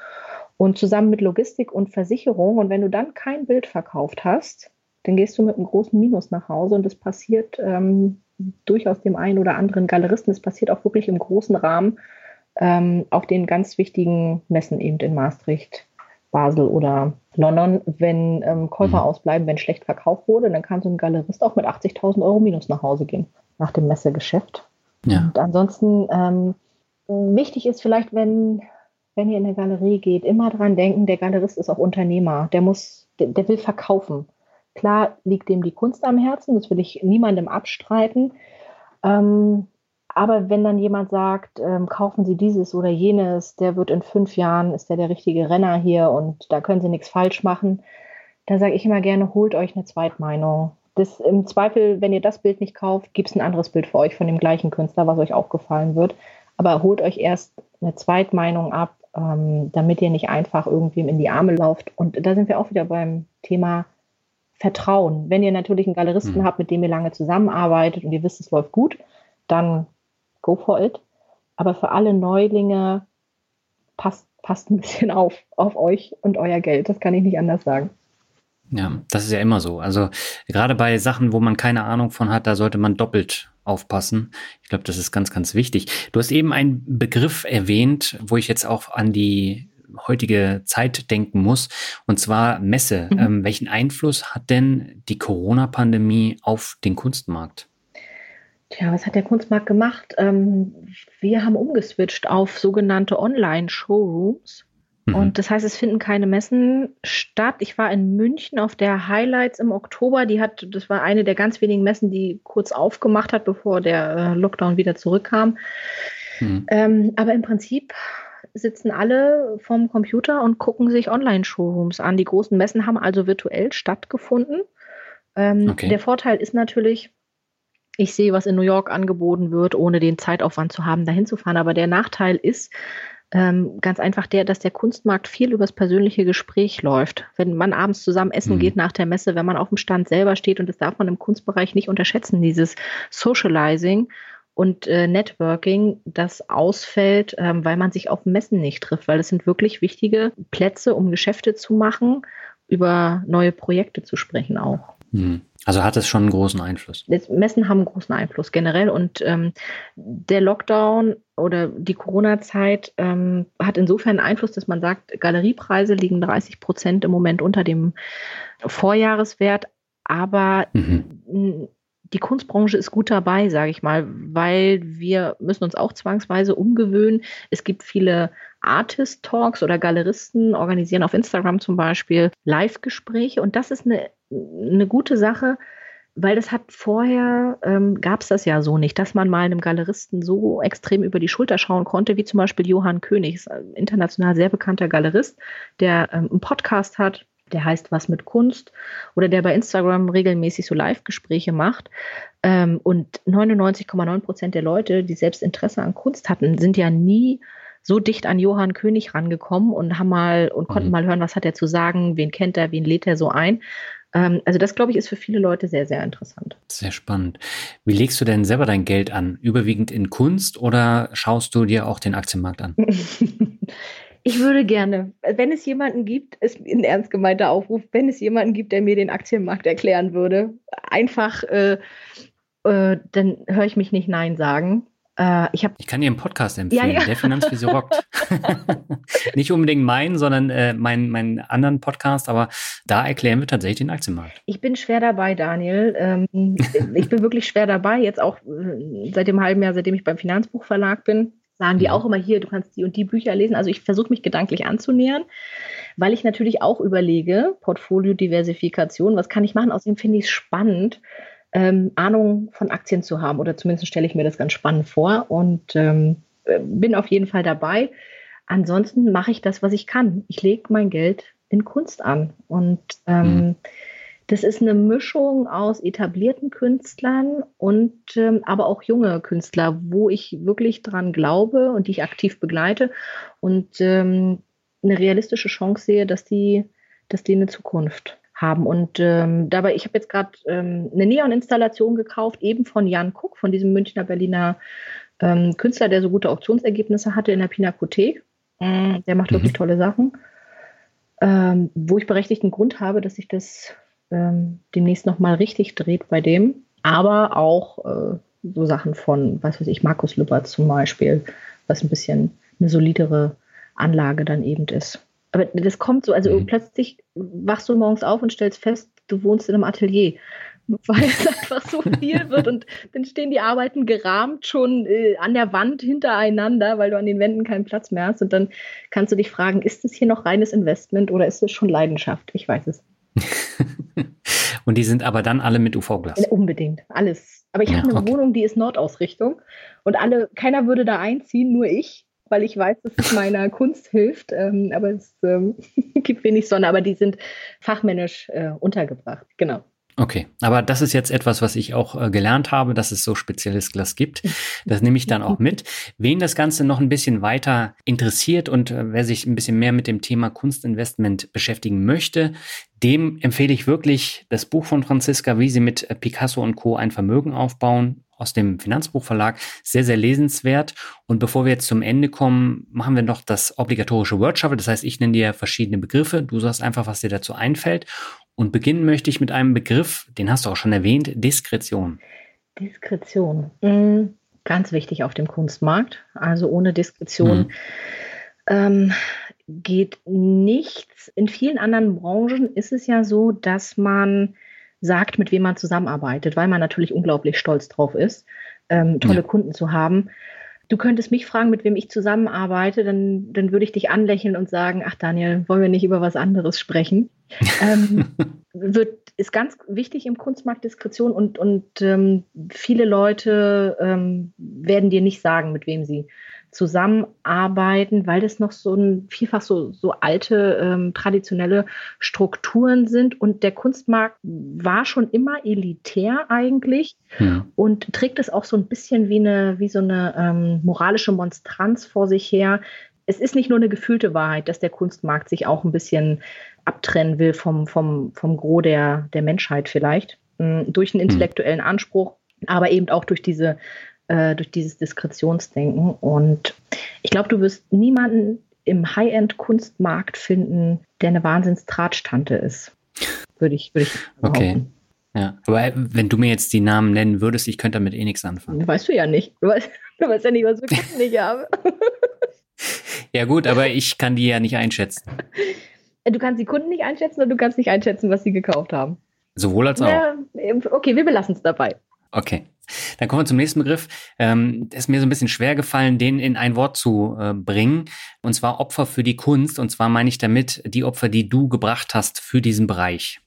Und zusammen mit Logistik und Versicherung. Und wenn du dann kein Bild verkauft hast, dann gehst du mit einem großen Minus nach Hause. Und das passiert ähm, durchaus dem einen oder anderen Galeristen. Das passiert auch wirklich im großen Rahmen ähm, auf den ganz wichtigen Messen eben in Maastricht, Basel oder London, wenn ähm, Käufer mhm. ausbleiben, wenn schlecht verkauft wurde, dann kann so ein Galerist auch mit 80.000 Euro Minus nach Hause gehen nach dem Messegeschäft. Ja. Und ansonsten ähm, wichtig ist vielleicht, wenn, wenn ihr in eine Galerie geht, immer dran denken, der Galerist ist auch Unternehmer. Der muss, der, der will verkaufen. Klar liegt dem die Kunst am Herzen, das will ich niemandem abstreiten. Ähm, aber wenn dann jemand sagt, ähm, kaufen Sie dieses oder jenes, der wird in fünf Jahren, ist der der richtige Renner hier und da können Sie nichts falsch machen, da sage ich immer gerne, holt euch eine Zweitmeinung. Das, Im Zweifel, wenn ihr das Bild nicht kauft, gibt es ein anderes Bild für euch von dem gleichen Künstler, was euch auch gefallen wird. Aber holt euch erst eine Zweitmeinung ab, ähm, damit ihr nicht einfach irgendwem in die Arme lauft. Und da sind wir auch wieder beim Thema Vertrauen. Wenn ihr natürlich einen Galeristen mhm. habt, mit dem ihr lange zusammenarbeitet und ihr wisst, es läuft gut, dann go for it. Aber für alle Neulinge passt, passt ein bisschen auf, auf euch und euer Geld. Das kann ich nicht anders sagen. Ja, das ist ja immer so. Also gerade bei Sachen, wo man keine Ahnung von hat, da sollte man doppelt aufpassen. Ich glaube, das ist ganz, ganz wichtig. Du hast eben einen Begriff erwähnt, wo ich jetzt auch an die heutige Zeit denken muss, und zwar Messe. Mhm. Ähm, welchen Einfluss hat denn die Corona-Pandemie auf den Kunstmarkt? Tja, was hat der Kunstmarkt gemacht? Ähm, wir haben umgeswitcht auf sogenannte Online-Showrooms. Mhm. Und das heißt, es finden keine Messen statt. Ich war in München auf der Highlights im Oktober. Die hat, das war eine der ganz wenigen Messen, die kurz aufgemacht hat, bevor der äh, Lockdown wieder zurückkam. Mhm. Ähm, aber im Prinzip sitzen alle vorm Computer und gucken sich Online-Showrooms an. Die großen Messen haben also virtuell stattgefunden. Ähm, okay. Der Vorteil ist natürlich, ich sehe, was in New York angeboten wird, ohne den Zeitaufwand zu haben, dahin zu fahren. Aber der Nachteil ist, ähm, ganz einfach der, dass der Kunstmarkt viel übers persönliche Gespräch läuft. Wenn man abends zusammen essen mhm. geht nach der Messe, wenn man auf dem Stand selber steht, und das darf man im Kunstbereich nicht unterschätzen, dieses Socializing und äh, Networking, das ausfällt, ähm, weil man sich auf Messen nicht trifft, weil das sind wirklich wichtige Plätze, um Geschäfte zu machen, über neue Projekte zu sprechen auch. Mhm. Also hat es schon einen großen Einfluss. Messen haben einen großen Einfluss generell und ähm, der Lockdown oder die Corona-Zeit ähm, hat insofern Einfluss, dass man sagt, Galeriepreise liegen 30 Prozent im Moment unter dem Vorjahreswert, aber mhm. die Kunstbranche ist gut dabei, sage ich mal, weil wir müssen uns auch zwangsweise umgewöhnen. Es gibt viele Artist-Talks oder Galeristen organisieren auf Instagram zum Beispiel Live-Gespräche und das ist eine eine gute Sache, weil das hat vorher, ähm, gab es das ja so nicht, dass man mal einem Galeristen so extrem über die Schulter schauen konnte, wie zum Beispiel Johann König, international sehr bekannter Galerist, der ähm, einen Podcast hat, der heißt Was mit Kunst oder der bei Instagram regelmäßig so Live-Gespräche macht. Ähm, und 99,9 Prozent der Leute, die selbst Interesse an Kunst hatten, sind ja nie so dicht an Johann König rangekommen und haben mal und konnten mhm. mal hören, was hat er zu sagen, wen kennt er, wen lädt er so ein. Ähm, also das, glaube ich, ist für viele Leute sehr, sehr interessant. Sehr spannend. Wie legst du denn selber dein Geld an? Überwiegend in Kunst oder schaust du dir auch den Aktienmarkt an? Ich würde gerne, wenn es jemanden gibt, ist ein ernst gemeinter Aufruf, wenn es jemanden gibt, der mir den Aktienmarkt erklären würde, einfach, äh, äh, dann höre ich mich nicht Nein sagen. Äh, ich, hab, ich kann dir einen Podcast empfehlen, ja, ja. der Finanzvisio rockt. Nicht unbedingt meinen, sondern äh, meinen, meinen anderen Podcast, aber da erklären wir tatsächlich den Aktienmarkt. Ich bin schwer dabei, Daniel. Ähm, ich bin wirklich schwer dabei, jetzt auch äh, seit dem halben Jahr, seitdem ich beim Finanzbuchverlag bin. Sagen die. Mhm. auch immer hier, du kannst die und die Bücher lesen. Also ich versuche mich gedanklich anzunähern, weil ich natürlich auch überlege, Portfolio-Diversifikation, was kann ich machen? Außerdem finde ich es spannend, ähm, Ahnung von Aktien zu haben. Oder zumindest stelle ich mir das ganz spannend vor und ähm, äh, bin auf jeden Fall dabei. Ansonsten mache ich das, was ich kann. Ich lege mein Geld in Kunst an. Und ähm, mhm. das ist eine Mischung aus etablierten Künstlern und ähm, aber auch junge Künstler, wo ich wirklich dran glaube und die ich aktiv begleite und ähm, eine realistische Chance sehe, dass die, dass die eine Zukunft haben. Und ähm, dabei, ich habe jetzt gerade ähm, eine Neon-Installation gekauft, eben von Jan Kuck, von diesem Münchner Berliner ähm, Künstler, der so gute Auktionsergebnisse hatte in der Pinakothek. Mm, der macht mhm. wirklich tolle Sachen. Ähm, wo ich berechtigten Grund habe, dass sich das ähm, demnächst nochmal richtig dreht bei dem. Aber auch äh, so Sachen von, was weiß ich, Markus Lübbert zum Beispiel, was ein bisschen eine solidere Anlage dann eben ist. Aber das kommt so, also mhm. plötzlich wachst du morgens auf und stellst fest, du wohnst in einem Atelier, weil es einfach so viel wird und dann stehen die Arbeiten gerahmt schon äh, an der Wand hintereinander, weil du an den Wänden keinen Platz mehr hast und dann kannst du dich fragen, ist es hier noch reines Investment oder ist es schon Leidenschaft? Ich weiß es. und die sind aber dann alle mit UV-Glas. Ja, unbedingt, alles. Aber ich ja, habe eine okay. Wohnung, die ist Nordausrichtung und alle, keiner würde da einziehen, nur ich weil ich weiß, dass es meiner Kunst hilft. Ähm, aber es ähm, gibt wenig Sonne, aber die sind fachmännisch äh, untergebracht. Genau. Okay, aber das ist jetzt etwas, was ich auch äh, gelernt habe, dass es so spezielles Glas gibt. Das nehme ich dann auch mit. Wen das Ganze noch ein bisschen weiter interessiert und äh, wer sich ein bisschen mehr mit dem Thema Kunstinvestment beschäftigen möchte, dem empfehle ich wirklich das Buch von Franziska, wie sie mit äh, Picasso und Co. ein Vermögen aufbauen aus dem Finanzbuchverlag. Sehr, sehr lesenswert. Und bevor wir jetzt zum Ende kommen, machen wir noch das obligatorische Word Shuffle. Das heißt, ich nenne dir verschiedene Begriffe. Du sagst einfach, was dir dazu einfällt. Und beginnen möchte ich mit einem Begriff, den hast du auch schon erwähnt, Diskretion. Diskretion. Mhm. Ganz wichtig auf dem Kunstmarkt. Also ohne Diskretion mhm. ähm, geht nichts. In vielen anderen Branchen ist es ja so, dass man sagt, mit wem man zusammenarbeitet, weil man natürlich unglaublich stolz drauf ist, ähm, tolle ja. Kunden zu haben. du könntest mich fragen, mit wem ich zusammenarbeite, dann, dann würde ich dich anlächeln und sagen, ach Daniel, wollen wir nicht über was anderes sprechen? ähm, wird, ist ganz wichtig im Kunstmarkt Diskretion und, und ähm, viele Leute ähm, werden dir nicht sagen, mit wem sie zusammenarbeiten, weil das noch so ein vielfach so, so alte ähm, traditionelle Strukturen sind und der Kunstmarkt war schon immer elitär eigentlich ja. und trägt es auch so ein bisschen wie eine wie so eine ähm, moralische Monstranz vor sich her. Es ist nicht nur eine gefühlte Wahrheit, dass der Kunstmarkt sich auch ein bisschen abtrennen will vom, vom, vom Gros der, der Menschheit vielleicht, mh, durch einen hm. intellektuellen Anspruch, aber eben auch durch diese äh, durch dieses Diskretionsdenken. Und ich glaube, du wirst niemanden im High-End-Kunstmarkt finden, der eine Wahnsinns-Tratsch-Tante ist. Würde ich, würde ich Okay. Ja, aber wenn du mir jetzt die Namen nennen würdest, ich könnte damit eh nichts anfangen. Weißt du ja nicht. Du weißt, du weißt ja nicht, was für Kunden ich habe. ja gut, aber ich kann die ja nicht einschätzen. Du kannst die Kunden nicht einschätzen und du kannst nicht einschätzen, was sie gekauft haben. Sowohl als auch. Ja, okay, wir belassen es dabei. Okay. Dann kommen wir zum nächsten Begriff. Ähm, ist mir so ein bisschen schwer gefallen, den in ein Wort zu äh, bringen. Und zwar Opfer für die Kunst. Und zwar meine ich damit die Opfer, die du gebracht hast für diesen Bereich.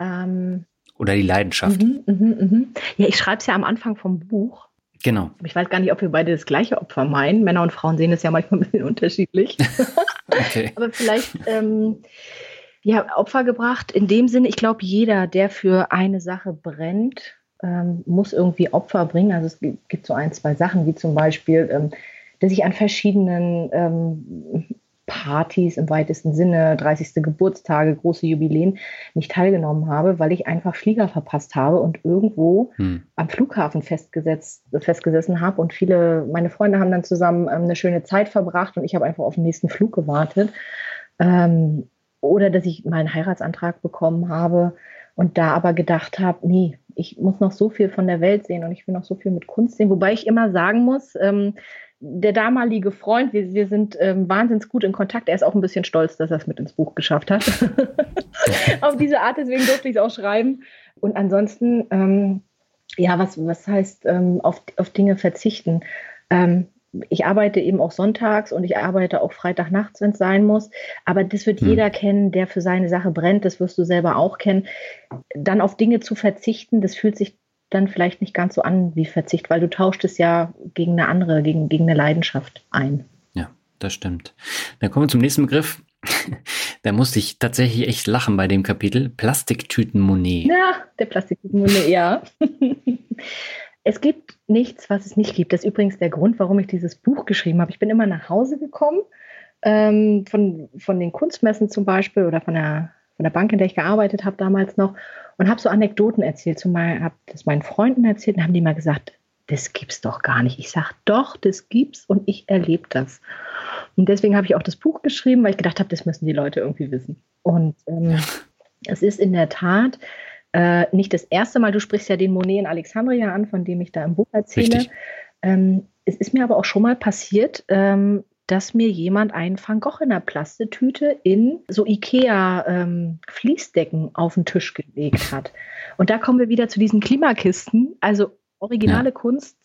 Ähm, Oder die Leidenschaft. Mhm, mh, mh. Ja, ich schreibe es ja am Anfang vom Buch. Genau. Ich weiß gar nicht, ob wir beide das gleiche Opfer meinen. Männer und Frauen sehen es ja manchmal ein bisschen unterschiedlich. okay. Aber vielleicht. Ähm, ja, Opfer gebracht. In dem Sinne, ich glaube, jeder, der für eine Sache brennt, ähm, muss irgendwie Opfer bringen. Also es gibt so ein, zwei Sachen, wie zum Beispiel, ähm, dass ich an verschiedenen ähm, Partys im weitesten Sinne, 30. Geburtstage, große Jubiläen nicht teilgenommen habe, weil ich einfach Flieger verpasst habe und irgendwo hm. am Flughafen festgesetzt, festgesessen habe. Und viele, meine Freunde haben dann zusammen ähm, eine schöne Zeit verbracht und ich habe einfach auf den nächsten Flug gewartet. Ähm, oder dass ich meinen Heiratsantrag bekommen habe und da aber gedacht habe, nee, ich muss noch so viel von der Welt sehen und ich will noch so viel mit Kunst sehen. Wobei ich immer sagen muss, ähm, der damalige Freund, wir, wir sind ähm, wahnsinnig gut in Kontakt. Er ist auch ein bisschen stolz, dass er es mit ins Buch geschafft hat. auf diese Art, deswegen durfte ich es auch schreiben. Und ansonsten, ähm, ja, was, was heißt ähm, auf, auf Dinge verzichten? Ähm, ich arbeite eben auch sonntags und ich arbeite auch Freitagnachts, wenn es sein muss. Aber das wird hm. jeder kennen, der für seine Sache brennt. Das wirst du selber auch kennen. Dann auf Dinge zu verzichten, das fühlt sich dann vielleicht nicht ganz so an wie Verzicht, weil du tauscht es ja gegen eine andere, gegen, gegen eine Leidenschaft ein. Ja, das stimmt. Dann kommen wir zum nächsten Begriff. da musste ich tatsächlich echt lachen bei dem Kapitel. Plastiktüten Monet. Ja, der Plastiktüten Monet, ja. Es gibt nichts, was es nicht gibt. Das ist übrigens der Grund, warum ich dieses Buch geschrieben habe. Ich bin immer nach Hause gekommen, ähm, von, von den Kunstmessen zum Beispiel oder von der, von der Bank, in der ich gearbeitet habe damals noch und habe so Anekdoten erzählt. Zumal habe das meinen Freunden erzählt und haben die mal gesagt, das gibt's doch gar nicht. Ich sage, doch, das gibt's und ich erlebe das. Und deswegen habe ich auch das Buch geschrieben, weil ich gedacht habe, das müssen die Leute irgendwie wissen. Und ähm, es ist in der Tat äh, nicht das erste Mal, du sprichst ja den Monet in Alexandria an, von dem ich da im Buch erzähle. Ähm, es ist mir aber auch schon mal passiert, ähm, dass mir jemand einen Van Gogh in einer Plastetüte in so Ikea-Fließdecken ähm, auf den Tisch gelegt hat. Und da kommen wir wieder zu diesen Klimakisten. Also originale ja. Kunst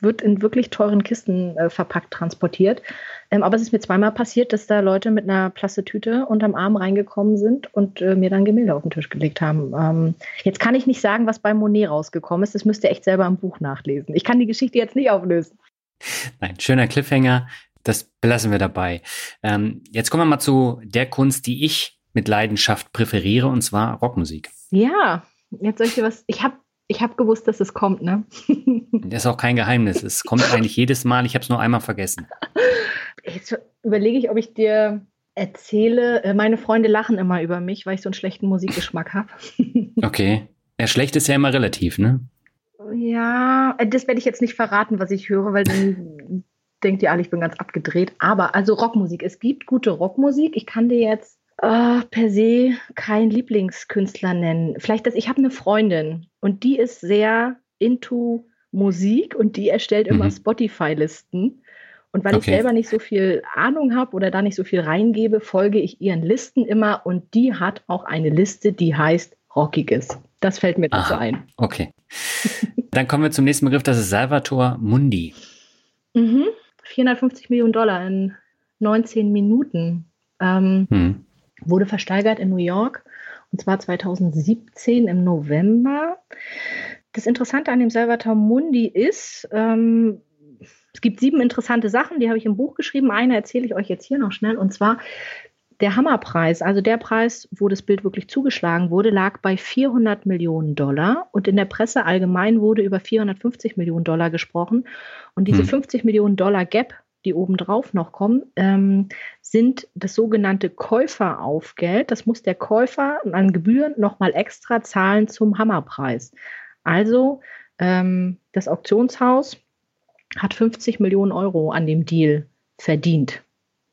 wird in wirklich teuren Kisten äh, verpackt transportiert. Ähm, aber es ist mir zweimal passiert, dass da Leute mit einer Plastetüte unterm Arm reingekommen sind und äh, mir dann Gemälde auf den Tisch gelegt haben. Ähm, jetzt kann ich nicht sagen, was bei Monet rausgekommen ist. Das müsst ihr echt selber im Buch nachlesen. Ich kann die Geschichte jetzt nicht auflösen. Nein, schöner Cliffhanger. Das belassen wir dabei. Ähm, jetzt kommen wir mal zu der Kunst, die ich mit Leidenschaft präferiere, und zwar Rockmusik. Ja, jetzt soll ich dir was. Ich habe ich habe gewusst, dass es kommt, ne? das ist auch kein Geheimnis. Es kommt eigentlich jedes Mal. Ich habe es nur einmal vergessen. Jetzt überlege ich, ob ich dir erzähle. Äh, meine Freunde lachen immer über mich, weil ich so einen schlechten Musikgeschmack habe. okay. Ja, schlecht ist ja immer relativ, ne? Ja, äh, das werde ich jetzt nicht verraten, was ich höre, weil dann denkt ihr alle, ich bin ganz abgedreht. Aber also Rockmusik. Es gibt gute Rockmusik. Ich kann dir jetzt äh, per se keinen Lieblingskünstler nennen. Vielleicht, dass ich habe eine Freundin und die ist sehr into Musik und die erstellt immer mhm. Spotify-Listen. Und weil okay. ich selber nicht so viel Ahnung habe oder da nicht so viel reingebe, folge ich ihren Listen immer und die hat auch eine Liste, die heißt Rockiges. Das fällt mir dazu ein. Okay. Dann kommen wir zum nächsten Begriff, das ist Salvator Mundi. Mhm. 450 Millionen Dollar in 19 Minuten. Ähm, hm. Wurde versteigert in New York und zwar 2017 im November. Das Interessante an dem Salvator Mundi ist, ähm, es gibt sieben interessante Sachen, die habe ich im Buch geschrieben. Eine erzähle ich euch jetzt hier noch schnell. Und zwar der Hammerpreis, also der Preis, wo das Bild wirklich zugeschlagen wurde, lag bei 400 Millionen Dollar. Und in der Presse allgemein wurde über 450 Millionen Dollar gesprochen. Und diese hm. 50 Millionen Dollar Gap, die obendrauf noch kommen, ähm, sind das sogenannte Käuferaufgeld. Das muss der Käufer an Gebühren nochmal extra zahlen zum Hammerpreis. Also ähm, das Auktionshaus hat 50 Millionen Euro an dem Deal verdient,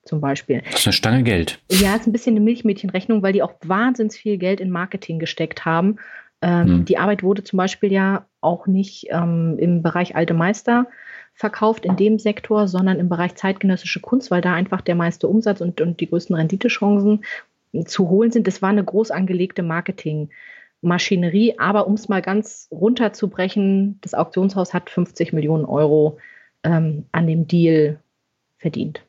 zum Beispiel. Das ist eine Stange Geld. Ja, ist ein bisschen eine Milchmädchenrechnung, weil die auch wahnsinnig viel Geld in Marketing gesteckt haben. Ähm, hm. Die Arbeit wurde zum Beispiel ja auch nicht ähm, im Bereich alte Meister verkauft, in dem Sektor, sondern im Bereich zeitgenössische Kunst, weil da einfach der meiste Umsatz und, und die größten Renditechancen zu holen sind. Das war eine groß angelegte Marketing- Maschinerie. Aber um es mal ganz runterzubrechen, das Auktionshaus hat 50 Millionen Euro ähm, an dem Deal verdient.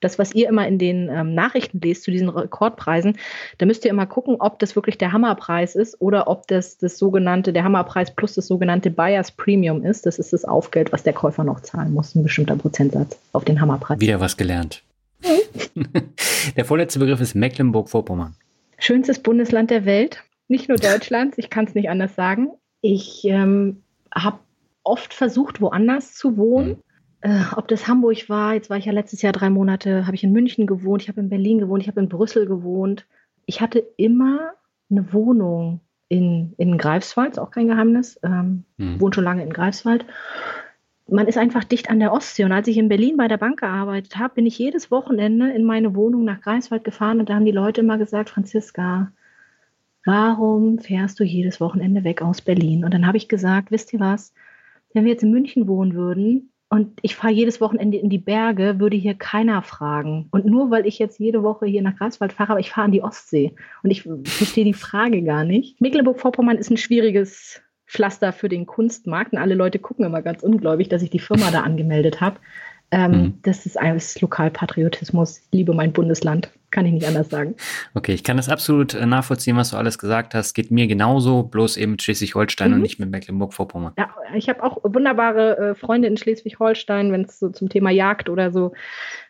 Das, was ihr immer in den ähm, Nachrichten lest zu diesen Rekordpreisen, da müsst ihr immer gucken, ob das wirklich der Hammerpreis ist oder ob das das sogenannte, der Hammerpreis plus das sogenannte Buyers Premium ist. Das ist das Aufgeld, was der Käufer noch zahlen muss, ein bestimmter Prozentsatz auf den Hammerpreis. Wieder was gelernt. der vorletzte Begriff ist Mecklenburg-Vorpommern. Schönstes Bundesland der Welt nicht nur Deutschlands, ich kann es nicht anders sagen. Ich ähm, habe oft versucht, woanders zu wohnen. Äh, ob das Hamburg war, jetzt war ich ja letztes Jahr drei Monate, habe ich in München gewohnt, ich habe in Berlin gewohnt, ich habe in Brüssel gewohnt. Ich hatte immer eine Wohnung in, in Greifswald, ist auch kein Geheimnis. Ähm, hm. Wohne schon lange in Greifswald. Man ist einfach dicht an der Ostsee. Und als ich in Berlin bei der Bank gearbeitet habe, bin ich jedes Wochenende in meine Wohnung nach Greifswald gefahren und da haben die Leute immer gesagt, Franziska, warum fährst du jedes Wochenende weg aus Berlin? Und dann habe ich gesagt, wisst ihr was, wenn wir jetzt in München wohnen würden und ich fahre jedes Wochenende in die Berge, würde hier keiner fragen. Und nur weil ich jetzt jede Woche hier nach Greifswald fahre, aber ich fahre an die Ostsee. Und ich verstehe die Frage gar nicht. Mecklenburg-Vorpommern ist ein schwieriges Pflaster für den Kunstmarkt. Und alle Leute gucken immer ganz ungläubig, dass ich die Firma da angemeldet habe. Ähm, mhm. Das ist alles Lokalpatriotismus. Ich liebe mein Bundesland. Kann ich nicht anders sagen. Okay, ich kann das absolut äh, nachvollziehen, was du alles gesagt hast. Geht mir genauso, bloß eben mit Schleswig-Holstein mhm. und nicht mit Mecklenburg-Vorpommern. Ja, ich habe auch wunderbare äh, Freunde in Schleswig-Holstein, wenn es so zum Thema Jagd oder so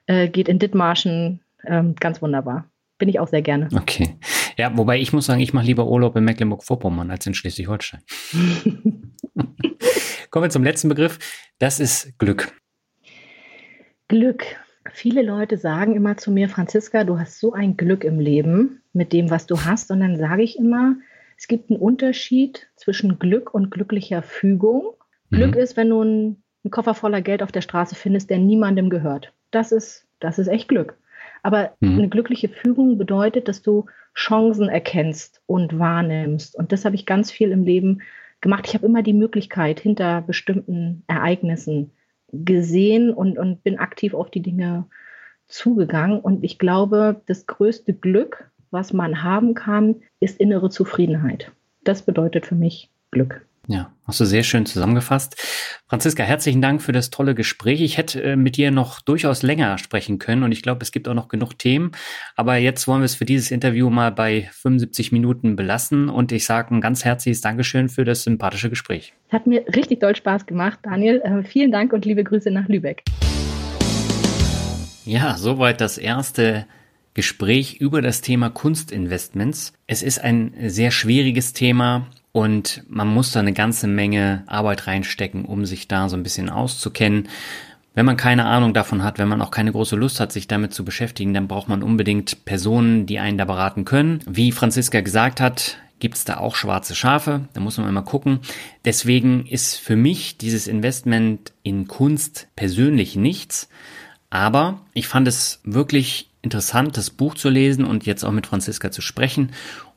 äh, geht, in Dithmarschen. Ähm, ganz wunderbar. Bin ich auch sehr gerne. Okay. Ja, wobei ich muss sagen, ich mache lieber Urlaub in Mecklenburg-Vorpommern als in Schleswig-Holstein. Kommen wir zum letzten Begriff. Das ist Glück. Glück. Viele Leute sagen immer zu mir, Franziska, du hast so ein Glück im Leben mit dem, was du hast. Und dann sage ich immer, es gibt einen Unterschied zwischen Glück und glücklicher Fügung. Mhm. Glück ist, wenn du einen, einen Koffer voller Geld auf der Straße findest, der niemandem gehört. Das ist, das ist echt Glück. Aber mhm. eine glückliche Fügung bedeutet, dass du Chancen erkennst und wahrnimmst. Und das habe ich ganz viel im Leben gemacht. Ich habe immer die Möglichkeit, hinter bestimmten Ereignissen gesehen und, und bin aktiv auf die Dinge zugegangen. Und ich glaube, das größte Glück, was man haben kann, ist innere Zufriedenheit. Das bedeutet für mich Glück. Ja, hast du sehr schön zusammengefasst. Franziska, herzlichen Dank für das tolle Gespräch. Ich hätte äh, mit dir noch durchaus länger sprechen können und ich glaube, es gibt auch noch genug Themen. Aber jetzt wollen wir es für dieses Interview mal bei 75 Minuten belassen und ich sage ein ganz herzliches Dankeschön für das sympathische Gespräch. Hat mir richtig doll Spaß gemacht, Daniel. Äh, vielen Dank und liebe Grüße nach Lübeck. Ja, soweit das erste Gespräch über das Thema Kunstinvestments. Es ist ein sehr schwieriges Thema und man muss da eine ganze Menge Arbeit reinstecken, um sich da so ein bisschen auszukennen. Wenn man keine Ahnung davon hat, wenn man auch keine große Lust hat, sich damit zu beschäftigen, dann braucht man unbedingt Personen, die einen da beraten können. Wie Franziska gesagt hat, gibt es da auch schwarze Schafe. Da muss man immer gucken. Deswegen ist für mich dieses Investment in Kunst persönlich nichts. Aber ich fand es wirklich interessant, das Buch zu lesen und jetzt auch mit Franziska zu sprechen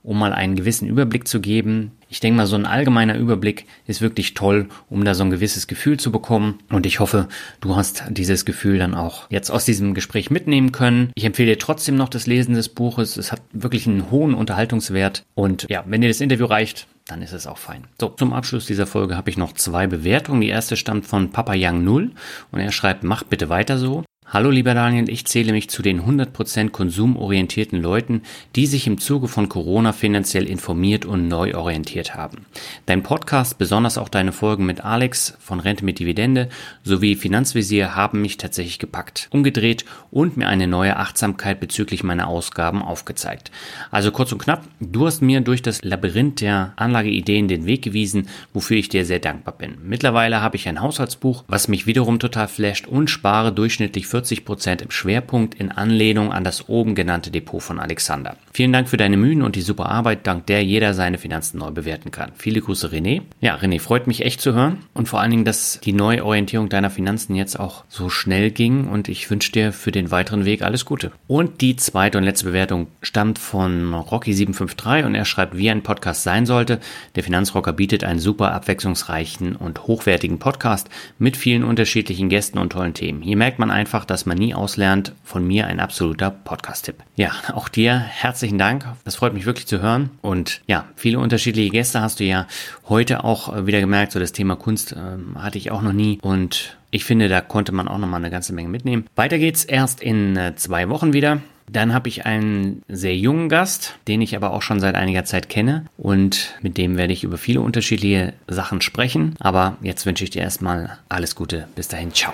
um mal einen gewissen Überblick zu geben. Ich denke mal, so ein allgemeiner Überblick ist wirklich toll, um da so ein gewisses Gefühl zu bekommen. Und ich hoffe, du hast dieses Gefühl dann auch jetzt aus diesem Gespräch mitnehmen können. Ich empfehle dir trotzdem noch das Lesen des Buches. Es hat wirklich einen hohen Unterhaltungswert. Und ja, wenn dir das Interview reicht, dann ist es auch fein. So, zum Abschluss dieser Folge habe ich noch zwei Bewertungen. Die erste stammt von Papa Young 0 und er schreibt, macht bitte weiter so. Hallo lieber Daniel, ich zähle mich zu den 100% konsumorientierten Leuten, die sich im Zuge von Corona finanziell informiert und neu orientiert haben. Dein Podcast, besonders auch deine Folgen mit Alex von Rente mit Dividende sowie Finanzvisier haben mich tatsächlich gepackt, umgedreht und mir eine neue Achtsamkeit bezüglich meiner Ausgaben aufgezeigt. Also kurz und knapp, du hast mir durch das Labyrinth der Anlageideen den Weg gewiesen, wofür ich dir sehr dankbar bin. Mittlerweile habe ich ein Haushaltsbuch, was mich wiederum total flasht und spare durchschnittlich 40 Prozent im Schwerpunkt in Anlehnung an das oben genannte Depot von Alexander. Vielen Dank für deine Mühen und die super Arbeit, dank der jeder seine Finanzen neu bewerten kann. Viele Grüße, René. Ja, René, freut mich echt zu hören und vor allen Dingen, dass die Neuorientierung deiner Finanzen jetzt auch so schnell ging und ich wünsche dir für den weiteren Weg alles Gute. Und die zweite und letzte Bewertung stammt von Rocky753 und er schreibt, wie ein Podcast sein sollte. Der Finanzrocker bietet einen super abwechslungsreichen und hochwertigen Podcast mit vielen unterschiedlichen Gästen und tollen Themen. Hier merkt man einfach, dass man nie auslernt. Von mir ein absoluter Podcast-Tipp. Ja, auch dir herzlichen Dank. Das freut mich wirklich zu hören. Und ja, viele unterschiedliche Gäste hast du ja heute auch wieder gemerkt. So das Thema Kunst ähm, hatte ich auch noch nie. Und ich finde, da konnte man auch noch mal eine ganze Menge mitnehmen. Weiter geht's erst in äh, zwei Wochen wieder. Dann habe ich einen sehr jungen Gast, den ich aber auch schon seit einiger Zeit kenne und mit dem werde ich über viele unterschiedliche Sachen sprechen. Aber jetzt wünsche ich dir erstmal alles Gute. Bis dahin, ciao.